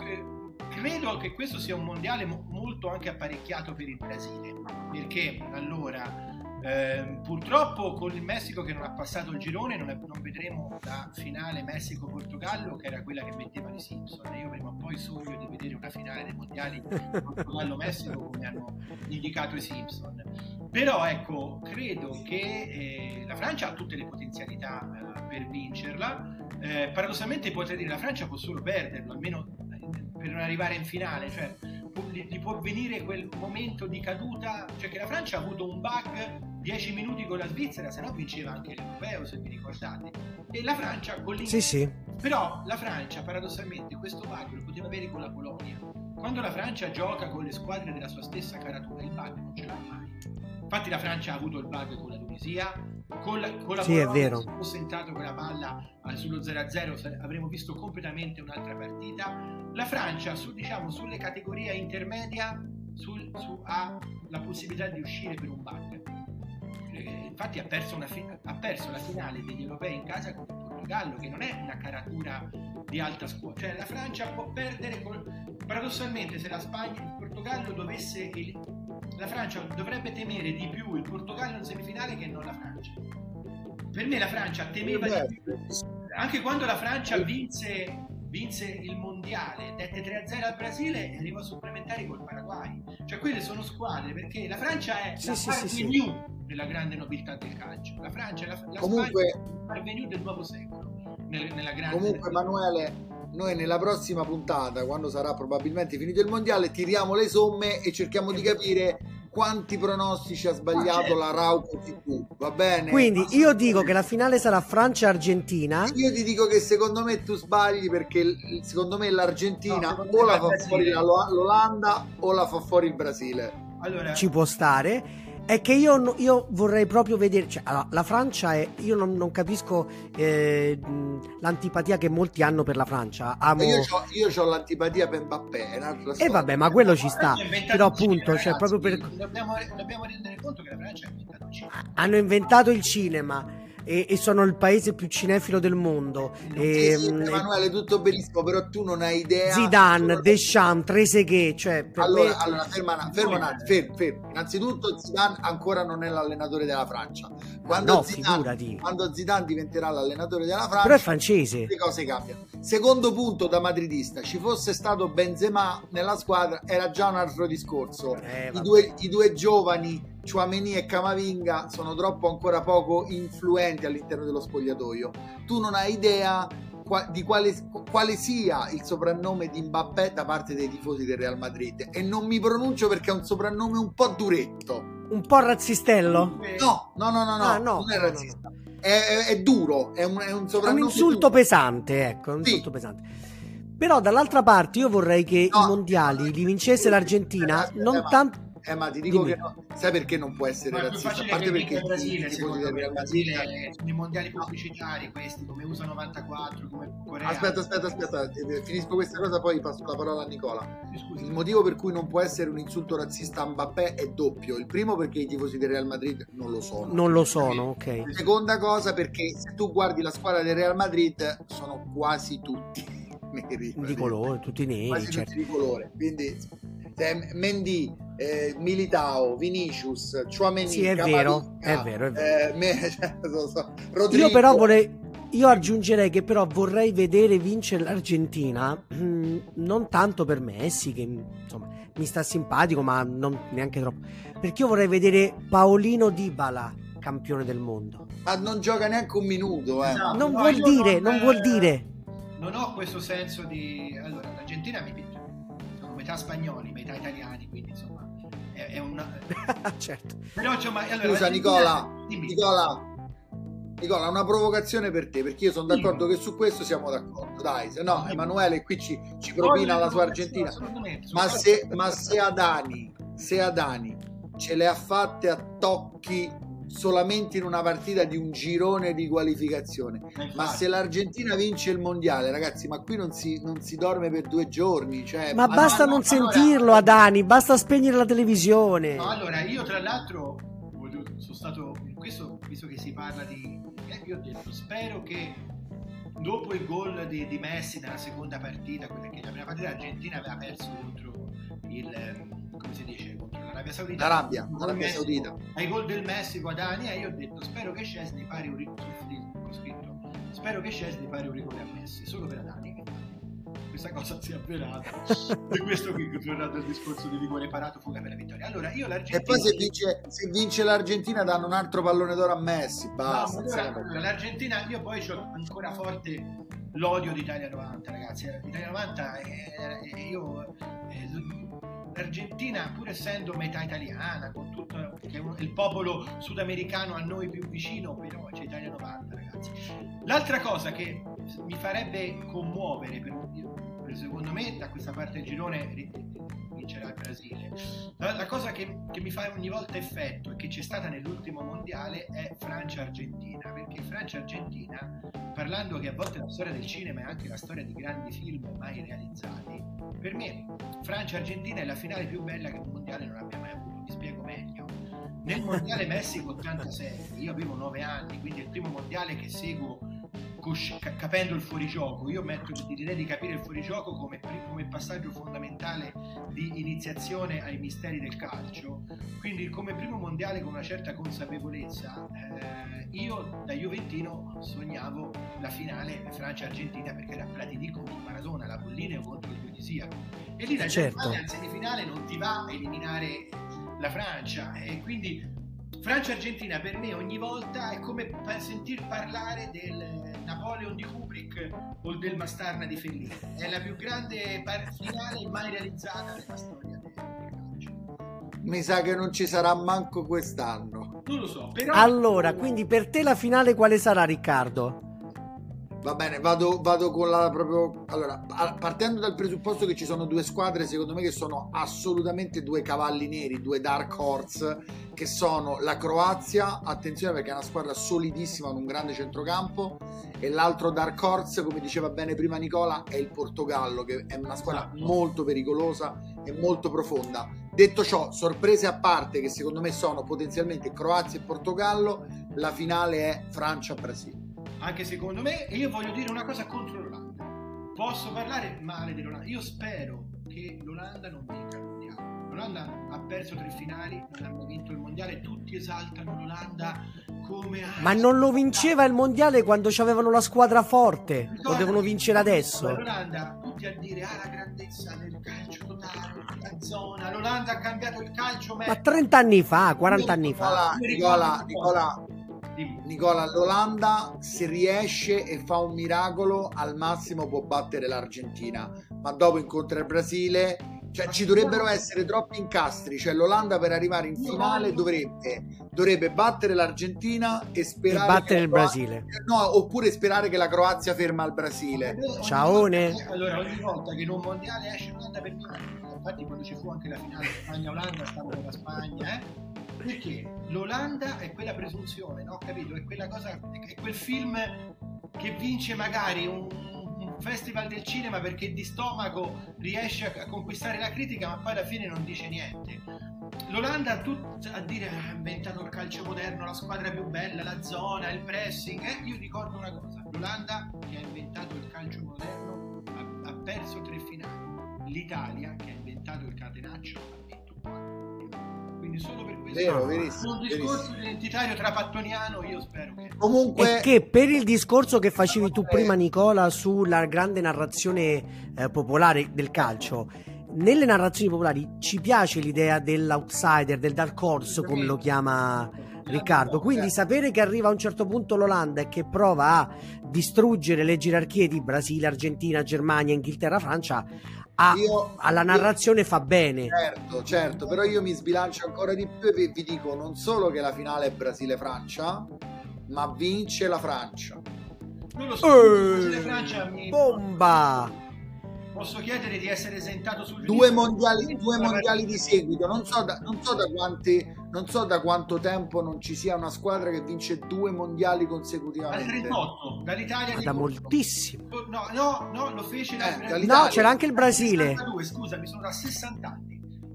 credo che questo sia un mondiale molto anche apparecchiato per il Brasile, perché allora eh, purtroppo con il Messico che non ha passato il girone non, è, non vedremo la finale Messico-Portogallo che era quella che mettevano i Simpson. Io prima o poi sogno di vedere una finale dei mondiali Portogallo-Messico come hanno indicato i Simpson. Però ecco, credo che eh, la Francia ha tutte le potenzialità eh, per vincerla. Eh, paradossalmente potrei dire la Francia può solo perderlo, almeno per non arrivare in finale. Cioè, gli può venire quel momento di caduta, cioè che la Francia ha avuto un bug 10 minuti con la Svizzera, se no vinceva anche l'Europeo, se vi ricordate. E la Francia con l'Inghilterra. Sì, sì. Però la Francia, paradossalmente, questo bug lo poteva avere con la Polonia. Quando la Francia gioca con le squadre della sua stessa caratura, il bug non ce l'ha mai. Infatti la Francia ha avuto il bug con la Tunisia, con la, con la sì, è vero. se fosse entrato con la palla sullo 0-0 avremmo visto completamente un'altra partita. La Francia, su, diciamo, sulle categorie intermedia, sul, su, ha la possibilità di uscire per un bug. Eh, infatti ha perso, fi- ha perso, la finale degli europei in casa con il Portogallo, che non è una caratura di alta scuola. Cioè la Francia può perdere, col... paradossalmente se la Spagna, il Portogallo dovesse... La Francia dovrebbe temere di più il Portogallo in semifinale che non la Francia. Per me la Francia temeva di più. Anche quando la Francia vinse vinse il mondiale, dette 3-0 al Brasile e arrivò a supplementari col Paraguay. Cioè quelle sono squadre perché la Francia è sì, la sì, sì, new della grande nobiltà del calcio. La Francia è la, la comunque, Spagna del nuovo secolo. Nel, nella grande comunque Emanuele, noi nella prossima puntata, quando sarà probabilmente finito il mondiale, tiriamo le somme e cerchiamo di capire quanti pronostici ha sbagliato la Rauco TV, va bene? Quindi io dico che la finale sarà Francia-Argentina. Io ti dico che secondo me tu sbagli perché secondo me l'Argentina No, o la fa Brasile. fuori la- l'Olanda o la fa fuori il Brasile. Allora, Ci può stare. È che io, io vorrei proprio vedere. Cioè, allora, la Francia è. Io non, non capisco eh, l'antipatia che molti hanno per la Francia. Amo. Io ho, io c'ho l'antipatia per Mbappé, è un'altra E storia. vabbè, ma quello ci sta. Però appunto, cioè, ragazzi, proprio per. dobbiamo, dobbiamo rendere conto che la Francia ha inventato il cinema. Hanno inventato il cinema e, e sono il paese più cinefilo del mondo. E, Sì, sì, mh, Emanuele, tutto benissimo, però tu non hai idea. Zidane, Deschamps, Trezeguet, cioè Allora, me allora ferma, ferma fermo, fermo. Innanzitutto Zidane ancora non è l'allenatore della Francia. Quando, no, Zidane, figurati. quando Zidane diventerà l'allenatore della Però è Francia, francese. le cose cambiano. Secondo punto da madridista, ci fosse stato Benzema nella squadra era già un altro discorso. Eh, I due, I due giovani, Chouameni e Camavinga, sono troppo ancora poco influenti all'interno dello spogliatoio. Tu non hai idea di quale, quale sia il soprannome di Mbappé da parte dei tifosi del Real Madrid e non mi pronuncio perché è un soprannome un po' duretto. Un po' razzistello? No, no, no, no, no, Ah, no, non è no, no, razzista. È, è- è duro, è un, è un È un soprannome insulto duro. pesante, ecco, un Sì. insulto pesante. Però dall'altra parte io vorrei che i mondiali li vincesse l'Argentina, non tanto... Eh, ma ti dico Dimmi. che no. Sai perché non può essere Ma è razzista? A parte perché il Brasile, i tifosi secondo del me. Real Il Madrid Brasile sono i mondiali pubblicitari questi, come USA 94, come Corea. Aspetta, aspetta, aspetta, eh, finisco questa cosa, poi passo la parola a Nicola. Scusi, Il motivo per cui non può essere un insulto razzista a Mbappé è doppio. Il primo perché i tifosi del Real Madrid non lo sono. Non lo sono, ok. Seconda cosa perché se tu guardi la squadra del Real Madrid sono quasi tutti [laughs] neri. Di colore, tutti neri, Quasi certo. tutti di colore. Quindi Mendy, eh, Militao, Vinicius, Chouameni, Sì, è vero, Camavinga, è vero, è vero. eh, me- [laughs] cioè, so, Io però vorrei... Io aggiungerei che però vorrei vedere vincere l'Argentina, mm, non tanto per Messi, che insomma mi sta simpatico, ma non neanche troppo. Perché io vorrei vedere Paolino Dybala, campione del mondo. ma non gioca neanche un minuto. Eh. Esatto. Non No, vuol dire, non, non vuol eh, dire. non ho questo senso di... Allora, l'Argentina mi metà spagnoli, metà italiani, quindi insomma... È, è una... [laughs] certo. Però insomma... Allora, Scusa Nicola, Dimmi. Nicola, Nicola, una provocazione per te, perché io sono d'accordo che su questo siamo d'accordo. Dai, se no. Emanuele qui ci, ci propina la sua Argentina. Ma se, ma se Adani, se Adani ce le ha fatte a tocchi solamente in una partita di un girone di qualificazione. Ma infatti. se l'Argentina vince il mondiale, ragazzi, ma qui non si, non si dorme per due giorni. Cioè, Ma basta no, non allora- sentirlo a Dani, basta spegnere la televisione. No, allora, io tra l'altro voglio- sono stato in questo, visto che si parla di... eh, io ho detto, spero che dopo il gol di, di Messi nella seconda partita, quella che la prima partita l'Argentina aveva perso contro il... come si dice? Contro l'Arabia Saudita. L'Arabia, Col l'Arabia Messico, Saudita. Ai gol del Messico ad Dani e io ho detto, spero che Scesni pari un rigore... Ho scritto, spero che Scesni pari un rigore a Messi, solo per Adani. Questa cosa si è avverata. [laughs] e questo qui tornando al discorso di rigore parato, fuga per la vittoria. Allora, io l'Argentina... E poi se vince, se vince l'Argentina danno un altro pallone d'oro a Messi. No, Basta. ma allora, allora, l'Argentina, io poi ho ancora forte l'odio di Italia 90, ragazzi. Italia 90 è, è- io eh, l'Argentina, pur essendo metà italiana, con tutto il popolo sudamericano a noi più vicino, però c'è Italia 90, ragazzi. L'altra cosa che mi farebbe commuovere, per, per- secondo me, da questa parte del girone vincerà il Brasile. La, la cosa che, che mi fa ogni volta effetto e che c'è stata nell'ultimo mondiale è Francia-Argentina, perché Francia-Argentina, parlando che a volte la storia del cinema è anche la storia di grandi film mai realizzati, per me Francia-Argentina è la finale più bella che un mondiale non abbia mai avuto. Mi spiego meglio. Nel mondiale Messico 86, io avevo 9 anni, quindi è il primo mondiale che seguo capendo il fuorigioco. Io metto direi di capire il fuorigioco come, come passaggio fondamentale di iniziazione ai misteri del calcio. Quindi come primo mondiale con una certa consapevolezza, eh, io da Juventino sognavo la finale Francia-Argentina perché era Platini contro Maradona, la Pollineo contro il. E lì la Certo. Germania al semifinale non ti va a eliminare la Francia e quindi Francia-Argentina per me ogni volta è come sentir parlare del Napoleon di Kubrick o del Mastarna di Fellini. È la più grande par- finale mai realizzata nella storia del del calcio. Mi sa che non ci sarà manco quest'anno. Non lo so. Però... Allora, quindi per te la finale quale sarà, Riccardo? Va bene, vado, vado con la proprio. Allora, partendo dal presupposto che ci sono due squadre, secondo me, che sono assolutamente due cavalli neri, due dark horse, che sono la Croazia, attenzione perché è una squadra solidissima con un grande centrocampo, e l'altro dark horse, come diceva bene prima Nicola, è il Portogallo, che è una squadra esatto. molto pericolosa e molto profonda. Detto ciò, sorprese a parte, che secondo me sono potenzialmente Croazia e Portogallo, la finale è Francia-Brasile anche secondo me, e io voglio dire una cosa contro l'Olanda. Posso parlare male dell'Olanda. Io spero che l'Olanda non vinca il mondiale. L'Olanda ha perso tre finali, non hanno vinto il mondiale, tutti esaltano l'Olanda come... Ma non lo vinceva il mondiale quando avevano la squadra forte, lo devono vincere adesso. L'Olanda, tutti a dire, ah la grandezza del calcio totale, la zona, l'Olanda ha cambiato il calcio. Ma 30 anni fa, 40 anni fa. Nicola, Nicola, Nicola Nicola, l'Olanda se riesce e fa un miracolo al massimo può battere l'Argentina, ma dopo incontra il Brasile, cioè ci dovrebbero essere troppi incastri, cioè l'Olanda per arrivare in finale dovrebbe, dovrebbe battere l'Argentina e sperare... E battere il Brasile. No, oppure sperare che la Croazia ferma il Brasile. Ciaone. Allora, ogni volta che in un mondiale esce l'Olanda per miracolo, infatti quando ci fu anche la finale Spagna-Olanda, stavo con la Spagna, eh? Perché l'Olanda è quella presunzione, no? Capito? È quella cosa, è quel film che vince magari un, un festival del cinema perché di stomaco riesce a, conquistare la critica, ma poi alla fine non dice niente. L'Olanda a dire ah, ha inventato il calcio moderno, la squadra più bella, la zona, il pressing. Eh? Io ricordo una cosa: l'Olanda che ha inventato il calcio moderno ha, ha perso tre finali. L'Italia che ha inventato il catenaccio ha vinto quattro solo per questo. Vero, verissimo, un discorso verissimo. identitario trapattoniano io spero. Che comunque e che per il discorso che facevi tu prima Nicola sulla grande narrazione eh, popolare del calcio nelle narrazioni popolari ci piace l'idea dell'outsider del dark horse come lo chiama Riccardo. Quindi sapere che arriva a un certo punto l'Olanda e che prova a distruggere le gerarchie di Brasile, Argentina, Germania, Inghilterra, Francia a, io, alla narrazione io, fa bene. Certo, certo, però io mi sbilancio ancora di più e vi, vi dico non solo che la finale è Brasile-Francia, ma vince la Francia. Non lo so, eh, Brasile-Francia Bomba! Posso chiedere di essere esentato sul due mondiali, due mondiali di seguito. Non so, da, non, so da quanti, non so da quanto tempo non ci sia una squadra che vince due mondiali consecutivamente. Dal 38 dall'Italia Ma da moltissimo. No no no lo fece eh, no c'era anche il Brasile. 62, scusa mi sono da 60 anni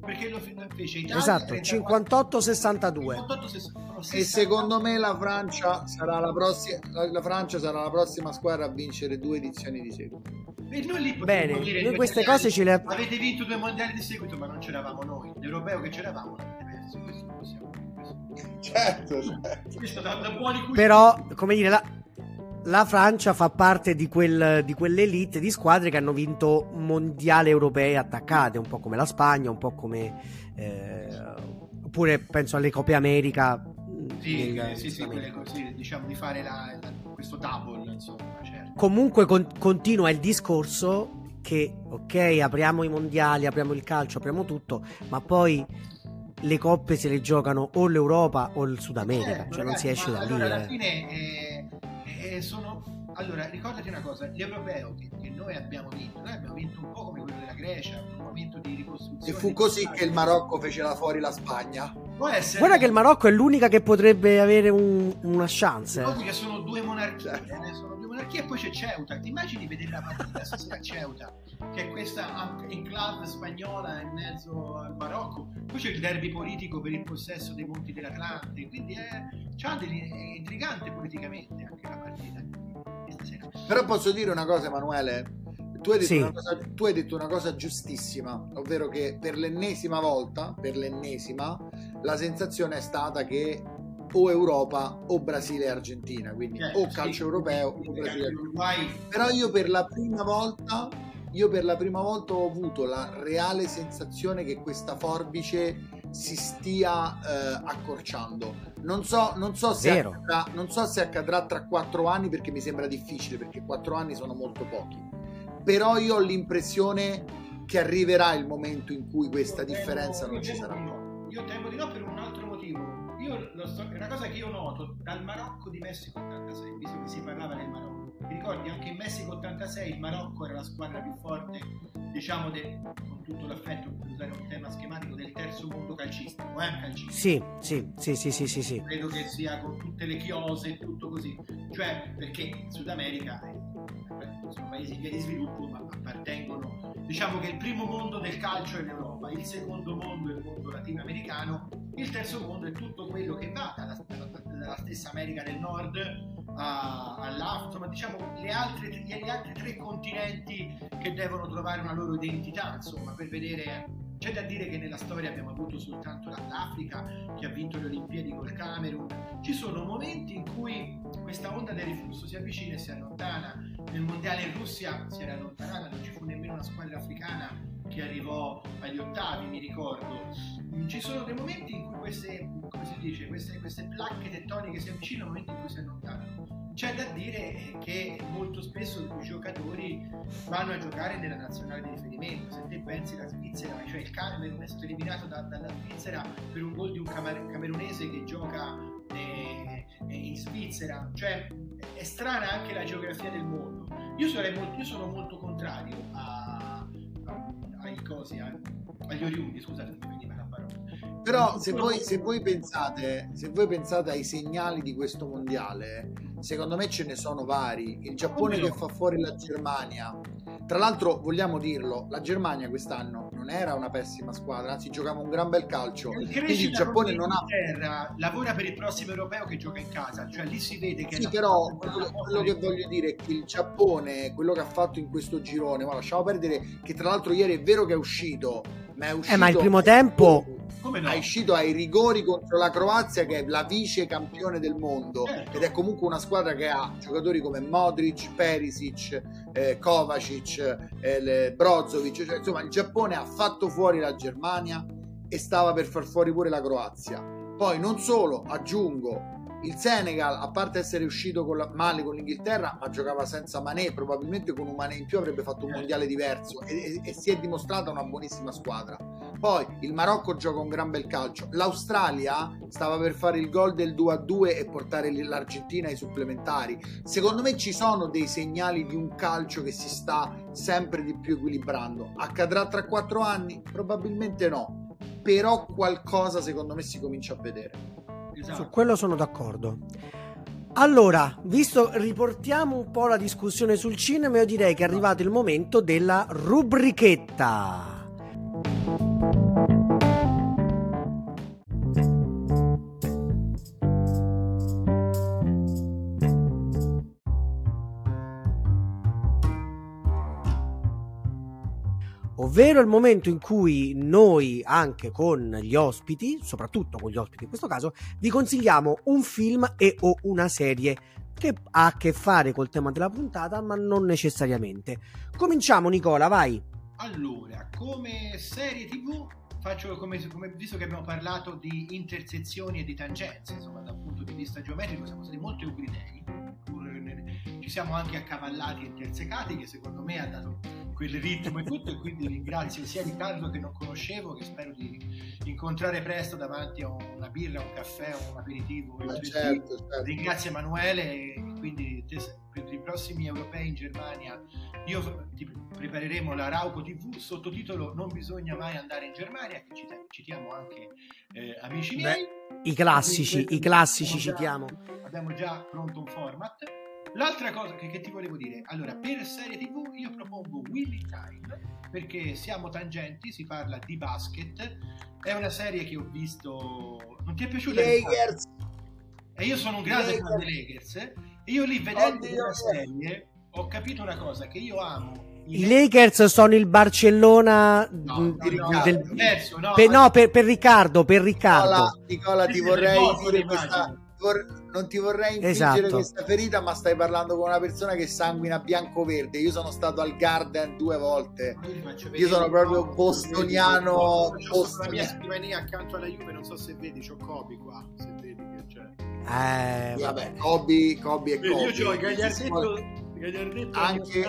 perché lo fece Italia esatto 58-62 e secondo me la Francia sarà la prossima la, Francia sarà la prossima squadra a vincere due edizioni di seguito. E noi lì Bene, dire, noi queste cose ce le avete vinto due mondiali di seguito ma non c'eravamo noi. L'europeo che c'eravamo l'avete perso questo possiamo certo, certo. Però come dire la, la Francia fa parte di, quel, di quell'elite di squadre che hanno vinto mondiali europei attaccate, un po' come la Spagna, un po' come... Eh, oppure penso alle Coppe America. Sì, nel, sì, sì, quelle, sì, diciamo di fare la, la, questo double, insomma, certo. Comunque con, continua il discorso che, ok, apriamo i mondiali, apriamo il calcio, apriamo tutto, ma poi le coppe se le giocano o l'Europa o il Sud America, eh, cioè ragazzi, non si esce da lì. Allora, alla eh. fine... Eh eh, sono... Allora, ricordati una cosa, l'europeo che, che, noi abbiamo vinto, noi abbiamo vinto un po' come quello della Grecia, un momento di ricostruzione. E fu così che il Marocco fece la fuori la Spagna. Può essere. Guarda che il Marocco è l'unica che potrebbe avere un, una chance. Ricordi che sono due monarchie, eh, sono due monarchie e poi c'è Ceuta. Ti immagini vedere la partita stasera a Ceuta, che è questa enclave spagnola in mezzo al Marocco. Poi c'è il derby politico per il possesso dei monti dell'Atlante, quindi è, è intrigante politicamente anche la partita. Però posso dire una cosa, Emanuele. Tu hai, sì. cosa, tu hai, detto una cosa giustissima, ovvero che per l'ennesima volta, per l'ennesima, la sensazione è stata che o Europa o Brasile e Argentina, quindi eh, o calcio sì, europeo o Brasile. Però io per la prima volta io per la prima volta ho avuto la reale sensazione che questa forbice si stia eh, accorciando. Non so, non, so se accadrà, non so se accadrà tra quattro anni perché mi sembra difficile, perché quattro anni sono molto pochi. Però io ho l'impressione che arriverà il momento in cui questa differenza non ci sarà più io temo di no per un altro motivo. Io so, è una cosa che io noto dal Marocco di Messico 86, visto che si parlava del Marocco. Ti ricordi anche in Messico 86 il Marocco era la squadra più forte, diciamo, de, con tutto l'affetto, per usare un tema schematico, del terzo mondo calcistico, eh? calcistico. Sì, sì, sì, sì, sì, sì, sì. Credo che sia con tutte le chiose e tutto così. Cioè, perché in Sud America eh, sono paesi in via di sviluppo, ma appartengono diciamo che il primo mondo del calcio è l'Europa, il secondo mondo è il mondo latinoamericano, il terzo mondo è tutto quello che va dalla, dalla stessa America del Nord all'Africa, insomma diciamo le altre, gli altri tre continenti che devono trovare una loro identità, insomma, per vedere c'è da dire che nella storia abbiamo avuto soltanto l'Africa che ha vinto le Olimpiadi col Camerun. Ci sono momenti in cui questa onda del riflusso si avvicina e si allontana. Nel mondiale in Russia si era allontanata, non ci fu nemmeno una squadra africana che arrivò agli ottavi, mi ricordo. Ci sono dei momenti in cui queste, come si dice, queste, queste placche tettoniche si avvicinano, momenti in cui si allontanano. C'è da dire che molto spesso i giocatori vanno a giocare nella nazionale di riferimento. Se te pensi alla Svizzera, cioè il Camerun è stato eliminato da, dalla Svizzera per un gol di un camer- camerunese che gioca eh, in Svizzera, cioè è strana anche la geografia del mondo. Io, molto, io sono molto contrario a, a, ai cosi, a, agli oriundi, scusate, mi veniva la parola. Però se voi, se voi, pensate, se voi pensate ai segnali di questo mondiale, secondo me ce ne sono vari. Il Giappone che fa fuori la Germania. Tra l'altro, vogliamo dirlo, la Germania quest'anno non era una pessima squadra, anzi giocava un gran bel calcio. Quindi il Giappone non ha... Lavora per il prossimo europeo che gioca in casa, cioè lì si vede che... Sì, però quello, quello che voglio dire è che il Giappone, quello che ha fatto in questo girone, ma lasciamo perdere che tra l'altro ieri è vero che è uscito, ma è uscito... Eh, ma il primo tempo come no? è uscito ai rigori contro la Croazia che è la vice campione del mondo certo. ed è comunque una squadra che ha giocatori come Modric, Perisic, eh, Kovacic, eh, Brozovic, cioè, insomma il Giappone ha fatto fuori la Germania e stava per far fuori pure la Croazia. Poi non solo, aggiungo, il Senegal, a parte essere uscito con la, male con l'Inghilterra, ma giocava senza Mané, probabilmente con un Mané in più avrebbe fatto un mondiale diverso e, e, e si è dimostrata una buonissima squadra. Poi il Marocco gioca un gran bel calcio. L'Australia stava per fare il gol del 2-2 e portare l'Argentina ai supplementari. Secondo me ci sono dei segnali di un calcio che si sta sempre di più equilibrando. Accadrà tra quattro anni? Probabilmente no. Però qualcosa secondo me si comincia a vedere. Esatto. Su quello sono d'accordo. Allora, visto riportiamo un po' la discussione sul cinema, io direi che è arrivato il momento della rubrichetta. Ovvero il momento in cui noi, anche con gli ospiti, soprattutto con gli ospiti in questo caso, vi consigliamo un film e o una serie che ha a che fare col tema della puntata, ma non necessariamente. Cominciamo, Nicola, vai. Allora, come serie TV faccio come, come, visto che abbiamo parlato di intersezioni e di tangenze, insomma, da un punto di vista geometrico siamo stati molto euclidei, ci siamo anche accavallati e intersecati, che secondo me ha dato quel ritmo e tutto e quindi ringrazio sia Riccardo che non conoscevo che spero di incontrare presto davanti a una birra, un caffè un aperitivo certo, certo. ringrazio Emanuele e quindi te, per i prossimi europei in Germania io ti prepareremo la Rauco TV sottotitolo Non bisogna mai andare in Germania che citiamo anche eh, amici miei. Beh, i classici, i classici citiamo. abbiamo già pronto un format. L'altra cosa che, che, ti volevo dire, allora, per serie TV io propongo Willy Time, perché siamo tangenti, si parla di basket, è una serie che ho visto... Non ti è piaciuta? Lakers! E io sono un grande fan dei Lakers, io lì vedendo la serie ho capito una cosa, che io amo i Lakers sono il Barcellona no, no, no, del... Diverso, per, no, per, per, Riccardo, per Riccardo. Nicola, Nicola ti vorrei dire questa, vor- non ti vorrei infliggere esatto. questa ferita, ma stai parlando con una persona che sanguina bianco-verde. Io sono stato al Garden due volte. Io sono proprio bostoniano. Ho la mia scrivania accanto alla Juve, non so se vedi, c'ho Kobe qua. Se. Eh, vabbè, Kobe, Kobe e Kobe. Io ho il gagliardetto, gagliardetto anche,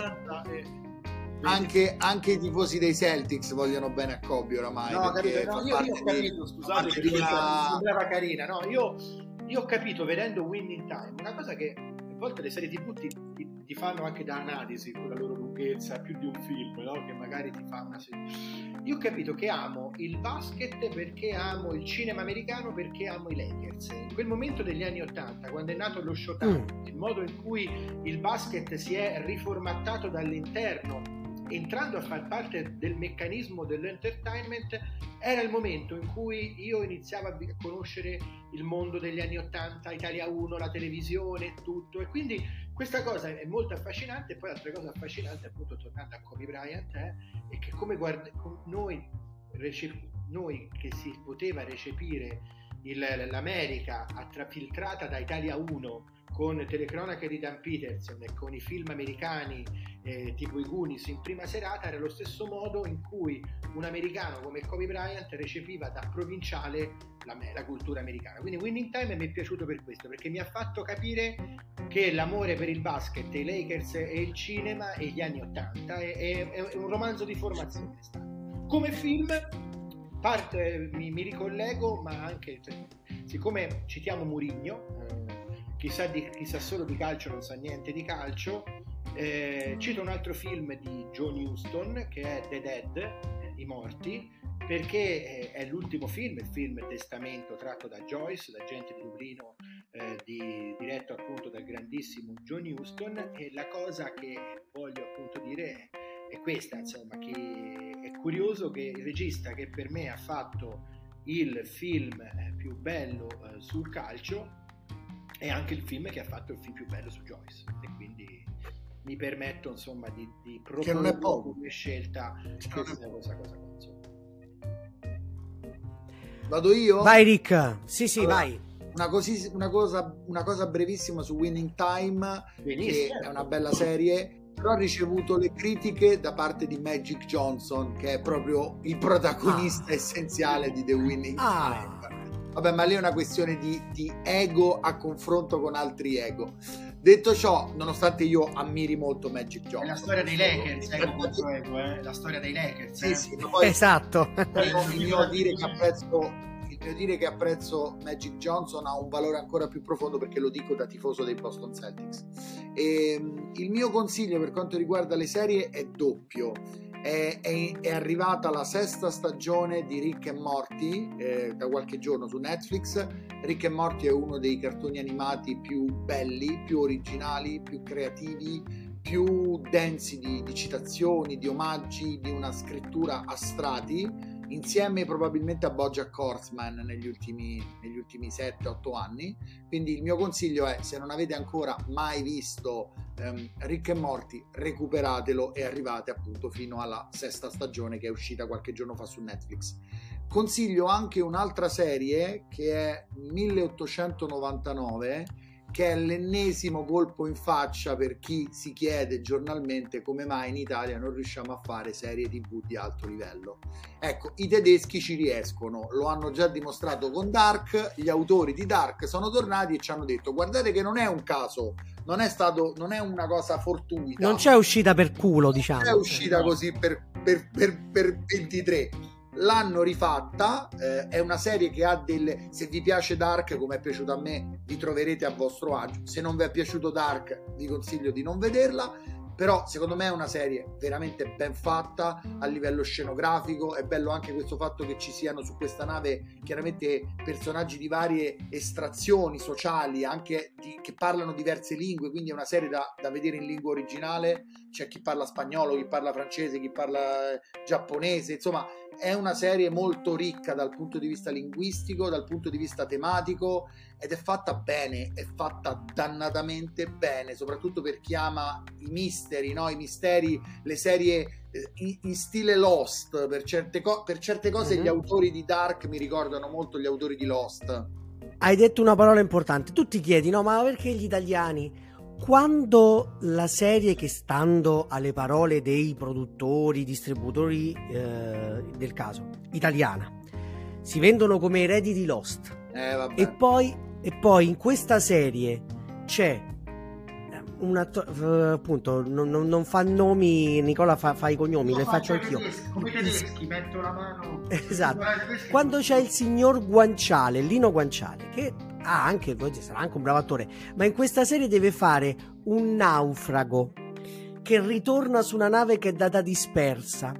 anche, anche, i tifosi dei Celtics vogliono bene a Kobe oramai. No, capito, no, io, io ho capito, di, scusate, perché una... sembrava carina. No, io, io, ho capito vedendo Winning Time una cosa che a volte le serie TV ti, ti, ti fanno anche da analisi con la loro lunghezza, più di un film, no? che magari ti fa una serie. Io ho capito che amo il basket perché amo il cinema americano, perché amo i Lakers. In quel momento degli anni Ottanta, quando è nato lo Showtime, mm. il modo in cui il basket si è riformattato dall'interno entrando a far parte del meccanismo dell'entertainment era il momento in cui io iniziavo a conoscere il mondo degli anni 80, Italia 1, la televisione, tutto e quindi questa cosa è molto affascinante e poi l'altra cosa affascinante appunto tornando a Kobe Bryant eh, è che come guarda, noi, recep- noi che si poteva recepire il, l'America attra- filtrata da Italia 1 con telecronache di Dan Peterson e con i film americani eh, tipo i Goonies in prima serata era lo stesso modo in cui un americano come Kobe Bryant recepiva da provinciale la, la, cultura americana. Quindi Winning Time mi è piaciuto per questo, perché mi ha fatto capire che l'amore per il basket, i Lakers e il cinema e gli anni Ottanta è, è, è, un romanzo di formazione. Come film parte, mi, mi ricollego, ma anche cioè, siccome citiamo Murigno, eh, chissà, di, chissà solo di calcio, non sa niente di calcio. Eh, cito un altro film di John Huston che è The Dead, I morti, perché è l'ultimo film, il film Testamento tratto da Joyce, da Gente di Dublino, eh, di, diretto appunto dal grandissimo John Huston e la cosa che voglio appunto dire è, è questa, insomma, che è curioso che il regista che per me ha fatto il film eh, più bello eh, sul calcio è anche il film che ha fatto il film più bello su Joyce e quindi mi permetto insomma di, di proporre come scelta questa cosa, cosa vado io? vai Rick sì sì allora, vai una, così, una, cosa, una, cosa, brevissima su Winning Time Benissimo. che è una bella serie però ha ricevuto le critiche da parte di Magic Johnson che è proprio il protagonista ah. essenziale di The Winning ah. Time Vabbè, ma lì è una questione di, di, ego a confronto con altri ego. Detto ciò, nonostante io ammiri molto Magic Johnson. È la storia dei Lakers, ego contro ego, eh? La storia dei Lakers. Sì, eh? sì, poi, esatto. Il mio, dire che apprezzo, il mio dire che apprezzo Magic Johnson ha un valore ancora più profondo perché lo dico da tifoso dei Boston Celtics. E, ehm, il mio consiglio per quanto riguarda le serie è doppio è, è, è, arrivata la sesta stagione di Rick e Morty eh, da qualche giorno su Netflix. Rick e Morty è uno dei cartoni animati più belli, più originali, più creativi, più densi di, di citazioni, di omaggi, di una scrittura a strati insieme probabilmente a Bojack Horseman negli ultimi, negli ultimi 7-8 anni. Quindi il mio consiglio è, se non avete ancora mai visto um, Rick e Morty, recuperatelo e arrivate appunto fino alla sesta stagione che è uscita qualche giorno fa su Netflix. Consiglio anche un'altra serie che è 1899 che è l'ennesimo colpo in faccia per chi si chiede giornalmente come mai in Italia non riusciamo a fare serie tv di alto livello. Ecco, i tedeschi ci riescono, lo hanno già dimostrato con Dark, gli autori di Dark sono tornati e ci hanno detto guardate che non è un caso, non è stato, non è una cosa fortuita. Non c'è uscita per culo, diciamo. Non è uscita così per, per, per, per 23 l'hanno rifatta, eh, è una serie che ha delle... Se vi piace Dark, come è piaciuto a me, vi troverete a vostro agio. Se non vi è piaciuto Dark, vi consiglio di non vederla però secondo me è una serie veramente ben fatta a livello scenografico è bello anche questo fatto che ci siano su questa nave chiaramente personaggi di varie estrazioni sociali anche di, che parlano diverse lingue quindi è una serie da, da, vedere in lingua originale c'è chi parla spagnolo chi parla francese chi parla eh, giapponese insomma è una serie molto ricca dal punto di vista linguistico dal punto di vista tematico ed è fatta bene, è fatta dannatamente bene, soprattutto per chi ama i misteri, no? i misteri, le serie eh, in, in stile Lost, per certe, co- per certe cose mm-hmm. gli autori di Dark mi ricordano molto gli autori di Lost. Hai detto una parola importante, tu ti chiedi, no, ma perché gli italiani? Quando la serie che stando alle parole dei produttori, distributori eh, del caso, italiana, si vendono come eredi di Lost, eh, e poi e poi in questa serie c'è un attore, appunto, non, non, non, fa nomi, Nicola fa, fa i cognomi, no, le faccio anch'io. Tedeschi, come tedeschi, metto la mano. Esatto. Quando c'è il signor Guanciale, Lino Guanciale, che ha anche, sarà anche un bravo attore, ma in questa serie deve fare un naufrago che ritorna su una nave che è data dispersa.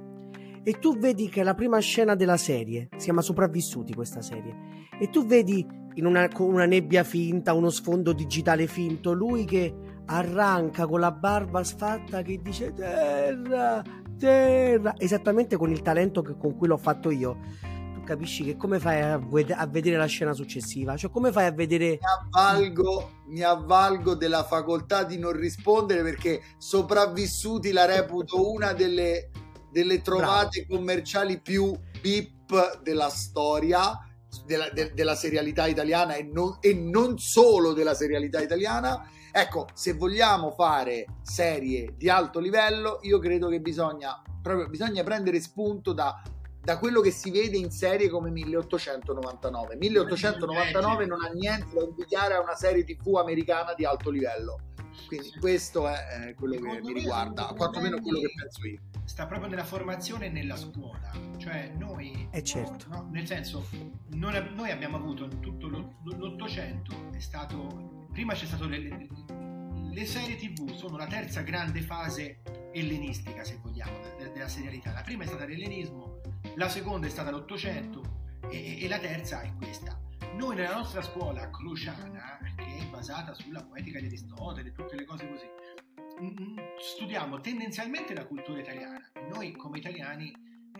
E tu vedi che la prima scena della serie, si chiama Sopravvissuti questa serie, e tu vedi in una, una nebbia finta, uno sfondo digitale finto, lui che arranca con la barba sfatta che dice terra, terra, esattamente con il talento che, con cui l'ho fatto io. Capisci che come fai a, a, vedere la scena successiva? Cioè come fai a vedere... Mi avvalgo, mi avvalgo della facoltà di non rispondere perché sopravvissuti la reputo una delle, delle trovate Bravo. commerciali più bip della storia della, de, della serialità italiana e non, e non solo della serialità italiana. Ecco, se vogliamo fare serie di alto livello, io credo che bisogna, proprio, bisogna prendere spunto da, da quello che si vede in serie come 1899. 1899 non ha niente da invidiare a una serie tv americana di alto livello. Quindi questo è quello che mi riguarda, quantomeno quello che penso io sta proprio nella formazione e nella scuola. Cioè noi... Eh certo. No, nel senso, non, noi abbiamo avuto tutto l'Ottocento, è stato... Prima c'è stato le, le, le, serie tv, sono la terza grande fase ellenistica, se vogliamo, della serialità. La prima è stata l'ellenismo, la seconda è stata l'Ottocento e, e la terza è questa. Noi nella nostra scuola cruciana, che è basata sulla poetica di Aristotele, tutte le cose così, studiamo tendenzialmente la cultura italiana. Noi come italiani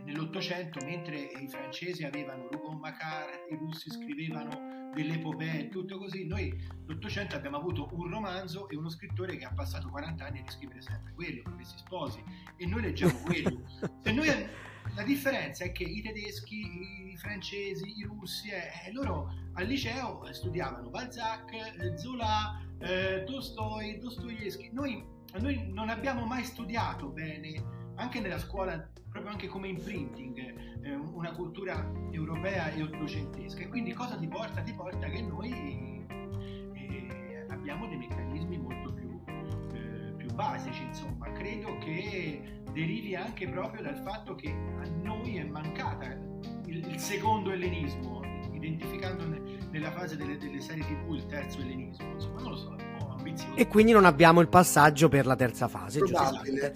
nell'Ottocento, mentre i francesi avevano Rougon Macquart, i russi scrivevano delle epopee e tutto così, noi nell'Ottocento abbiamo avuto un romanzo e uno scrittore che ha passato 40 anni a scrivere sempre quello, Promessi Sposi, e noi leggiamo quello. [laughs] Se noi, la differenza è che i tedeschi, i francesi, i russi, eh, loro al liceo studiavano Balzac, eh, Zola, eh, Tolstoi, Dostoevsky. Noi noi non abbiamo mai studiato bene, anche nella scuola, proprio anche come imprinting, eh, una cultura europea e ottocentesca. E quindi cosa ti porta? Ti porta che noi eh, abbiamo dei meccanismi molto eh, basici, insomma. Credo che derivi anche proprio dal fatto che a noi è mancata il, il secondo ellenismo, identificando nella fase delle, delle serie tv il terzo ellenismo, insomma, non lo so e quindi non abbiamo il passaggio per la terza fase.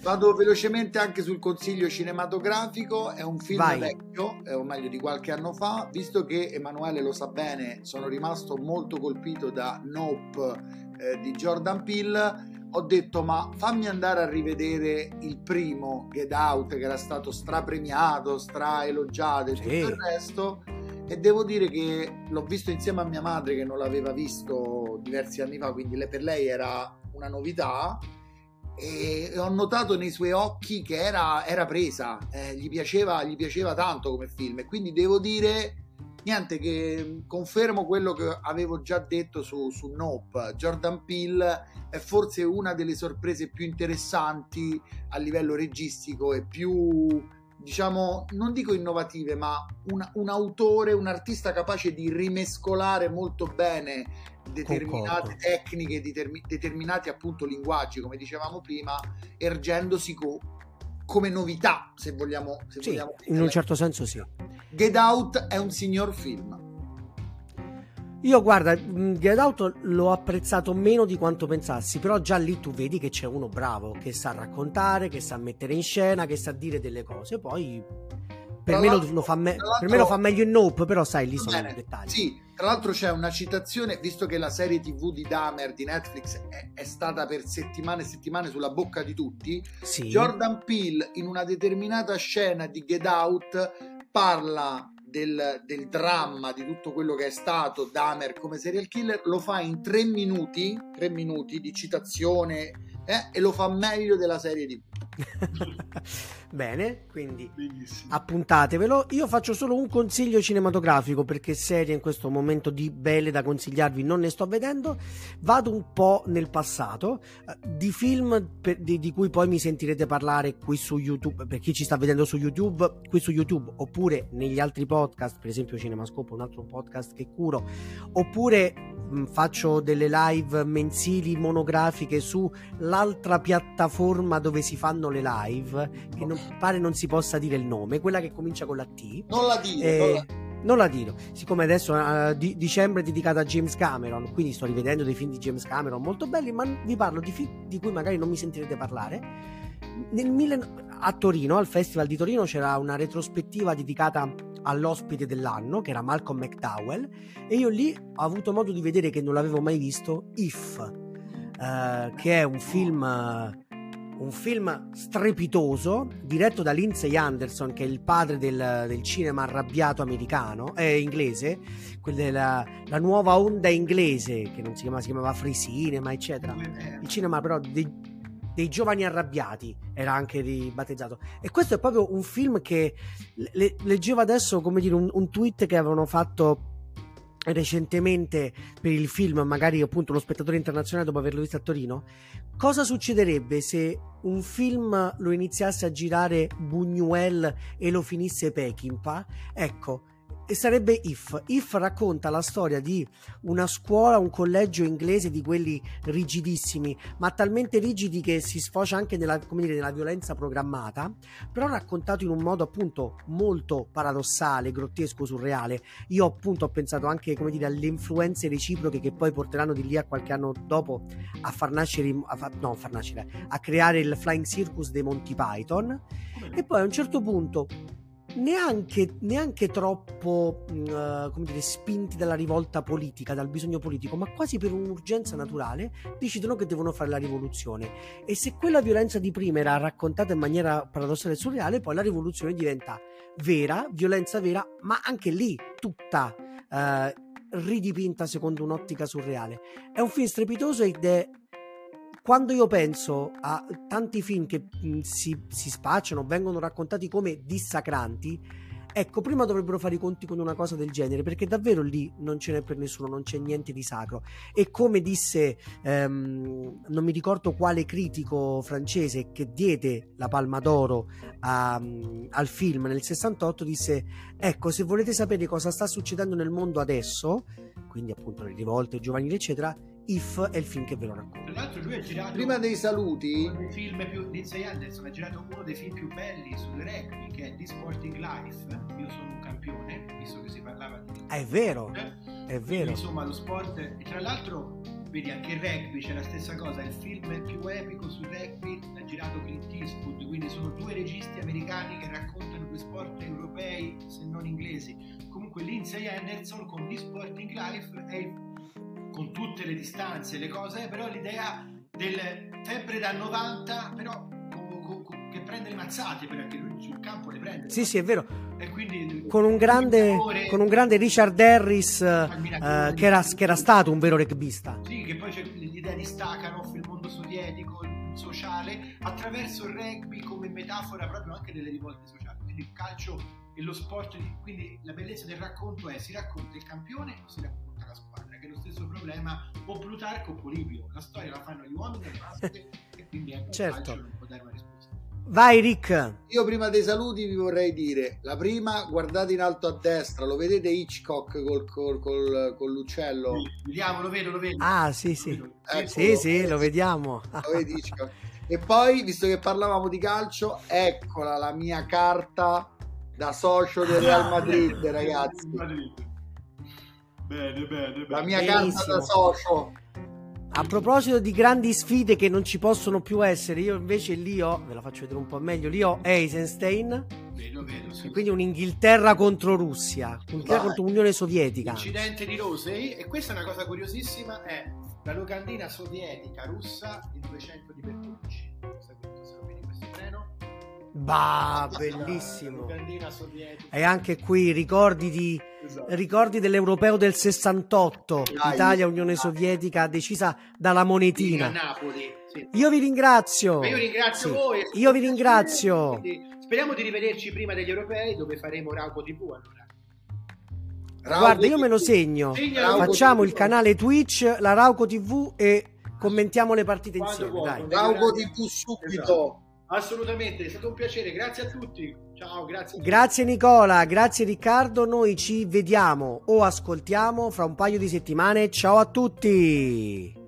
Vado velocemente anche sul consiglio cinematografico. È un film Vai. vecchio, o meglio di qualche anno fa. Visto che Emanuele lo sa bene, sono rimasto molto colpito da Nope eh, di Jordan Peele. Ho detto, ma fammi andare a rivedere il primo Get Out, che era stato strapremiato, straelogiato e sì. tutto il resto. E devo dire che l'ho visto insieme a mia madre che non l'aveva visto diversi anni fa, quindi per lei era una novità. E ho notato nei suoi occhi che era, era presa, eh, gli, piaceva, gli piaceva tanto come film. E quindi devo dire niente che confermo quello che avevo già detto su, su Nope Jordan Peele è forse una delle sorprese più interessanti a livello registico e più diciamo, non dico innovative, ma un, un, autore, un artista capace di rimescolare molto bene determinate Concordo. tecniche, determi, determinati appunto linguaggi, come dicevamo prima, ergendosi co- come novità, se vogliamo. Se sì, vogliamo in un certo senso sì. Get Out è un signor film io guarda, mm, Get Out l'ho apprezzato meno di quanto pensassi, però già lì tu vedi che c'è uno bravo, che sa raccontare, che sa mettere in scena, che sa dire delle cose. Poi per, me lo, lo, fa me- per me lo, fa meglio in Nope, però sai, lì sono i dettagli. Sì, tra l'altro c'è una citazione, visto che la serie TV di Dahmer di Netflix è, è stata per settimane e settimane sulla bocca di tutti, sì. Jordan Peele in una determinata scena di Get Out parla del, del, dramma di tutto quello che è stato Dahmer come serial killer lo fa in tre minuti, tre minuti di citazione eh, e lo fa meglio della serie di [laughs] Bene, quindi Benissimo. appuntatevelo. Io faccio solo un consiglio cinematografico perché serie in questo momento di belle da consigliarvi non ne sto vedendo. Vado un po' nel passato eh, di film per, di, di, cui poi mi sentirete parlare qui su YouTube. Per chi ci sta vedendo su YouTube, qui su YouTube oppure negli altri podcast, per esempio Cinemascope, un altro podcast che curo, oppure faccio delle live mensili monografiche sull'altra piattaforma dove si fanno le live, che non, pare non si possa dire il nome, quella che comincia con la T. Non la dire, Eh, non la- non la dirò, siccome adesso eh, di- dicembre è dedicata a James Cameron, quindi sto rivedendo dei film di James Cameron molto belli, ma vi parlo di film di cui magari non mi sentirete parlare. Nel a Torino, al Festival di Torino, c'era una retrospettiva dedicata all'ospite dell'anno, che era Malcolm McDowell, e io lì ho avuto modo di vedere che non l'avevo mai visto, If, eh, che è un film... un film strepitoso diretto da Lindsay Anderson, che è il padre del, del cinema arrabbiato americano, eh, inglese, quella della la nuova onda inglese che non si chiamava, si chiamava free cinema, eccetera. Il cinema, però, dei, dei giovani arrabbiati era anche ribattezzato. E questo è proprio un film che le- leggevo adesso, come dire, un, un tweet che avevano fatto recentemente per il film, magari appunto uno spettatore internazionale dopo averlo visto a Torino. Cosa succederebbe se un film lo iniziasse a girare Buñuel e lo finisse Peckinpah? Ecco, e sarebbe If. If racconta la storia di una scuola, un collegio inglese di quelli rigidissimi, ma talmente rigidi che si sfocia anche nella, dire, nella violenza programmata, però raccontato in un modo appunto molto paradossale, grottesco, surreale. Io appunto ho pensato anche come dire alle influenze reciproche che poi porteranno di lì a qualche anno dopo a far nascere, a fa- no, a far nascere, a creare il Flying Circus dei Monty Python. E poi a un certo punto, neanche, neanche troppo come dire, spinti dalla rivolta politica, dal bisogno politico, ma quasi per un'urgenza naturale, decidono che devono fare la rivoluzione. E se quella violenza di prima era raccontata in maniera paradossale e surreale, poi la rivoluzione diventa vera, violenza vera, ma anche lì tutta eh, ridipinta secondo un'ottica surreale. È un film strepitoso ed è quando io penso a tanti film che mh, si, si spacciano, vengono raccontati come dissacranti, ecco, prima dovrebbero fare i conti con una cosa del genere, perché davvero lì non ce n'è per nessuno, non c'è niente di sacro. E come disse, ehm, non mi ricordo quale critico francese che diede la Palma d'Oro a- al film nel 68, disse, ecco, se volete sapere cosa sta succedendo nel mondo adesso, quindi appunto le rivolte giovanili, eccetera, If è il film che ve lo racconta. Tra l'altro lui ha girato Prima dei saluti, uno dei film più Lindsay Anderson ha girato uno dei film più belli sul rugby che è The Sporting Life io sono un campione visto che si parlava di È vero, Eh, è quindi, vero. insomma lo sport e tra l'altro vedi anche il rugby c'è la stessa cosa il film più epico sul rugby l'ha girato Clint Eastwood quindi sono due registi americani che raccontano due sport europei se non inglesi comunque Lindsay Anderson con The Sporting Life è il- con tutte le distanze le cose però l'idea del febbre da 90 però che prende le mazzate perché lui sul campo le prende Sì, sì, è vero. e quindi Con un grande, con un grande Richard Harris, eh, camminatore. che, era, che era stato un vero rugbista. Sì, che poi c'è l'idea di Stakhanov, il mondo sovietico, il sociale, attraverso il rugby come metafora proprio anche delle rivolte sociali. Quindi il calcio e lo sport, di- quindi la bellezza del racconto è si racconta il campione o si racconta la squadra, che è lo stesso problema o Plutarco o Polibio. La storia la fanno gli uomini e le [laughs] e quindi ecco, Certo. il calcio non può dare una risposta. Vai Rick. io prima dei saluti vi vorrei dire, la prima guardate in alto a destra, lo vedete Hitchcock col, col- col- con l'uccello? Vediamo, lo vedo, lo vedo. Ah, sì, sì. Lo vedo. Ecco. Sì, sì, lo vediamo. Lo vedi Hitchcock? E poi, visto che parlavamo di calcio, eccola la mia carta da socio del Real Madrid, ragazzi. Madrid. Bene, bene, bene. La mia Benissimo. carta da socio. A proposito di grandi sfide che non ci possono più essere, io invece lì ho, ve la faccio vedere un po' meglio, lì ho Eisenstein, Vedo, vedo, sì. e quindi un'Inghilterra contro Russia, un'Inghilterra Vai. contro Unione Sovietica. Incidente di Rosey e questa è una cosa curiosissima è la locandina sovietica russa il 200 di Bertolucci Bah, La bellissimo. E anche qui ricordi, di, Esatto. ricordi dell'europeo del 68, Dai. Italia-Unione Sovietica decisa dalla monetina. Napoli sì. Io vi ringrazio. Ma io ringrazio Sì. voi Io vi ringrazio. Speriamo di rivederci prima degli europei dove faremo Rauco TV allora Guarda, io me lo segno. Rauco Facciamo TV. il canale Twitch, la Rauco TV e commentiamo le partite Quando insieme. vuoi, Dai. Rauco TV subito. Assolutamente, è stato un piacere, grazie a tutti. Ciao, grazie. Grazie Nicola, grazie Riccardo, noi ci vediamo o ascoltiamo fra un paio di settimane. Ciao a tutti.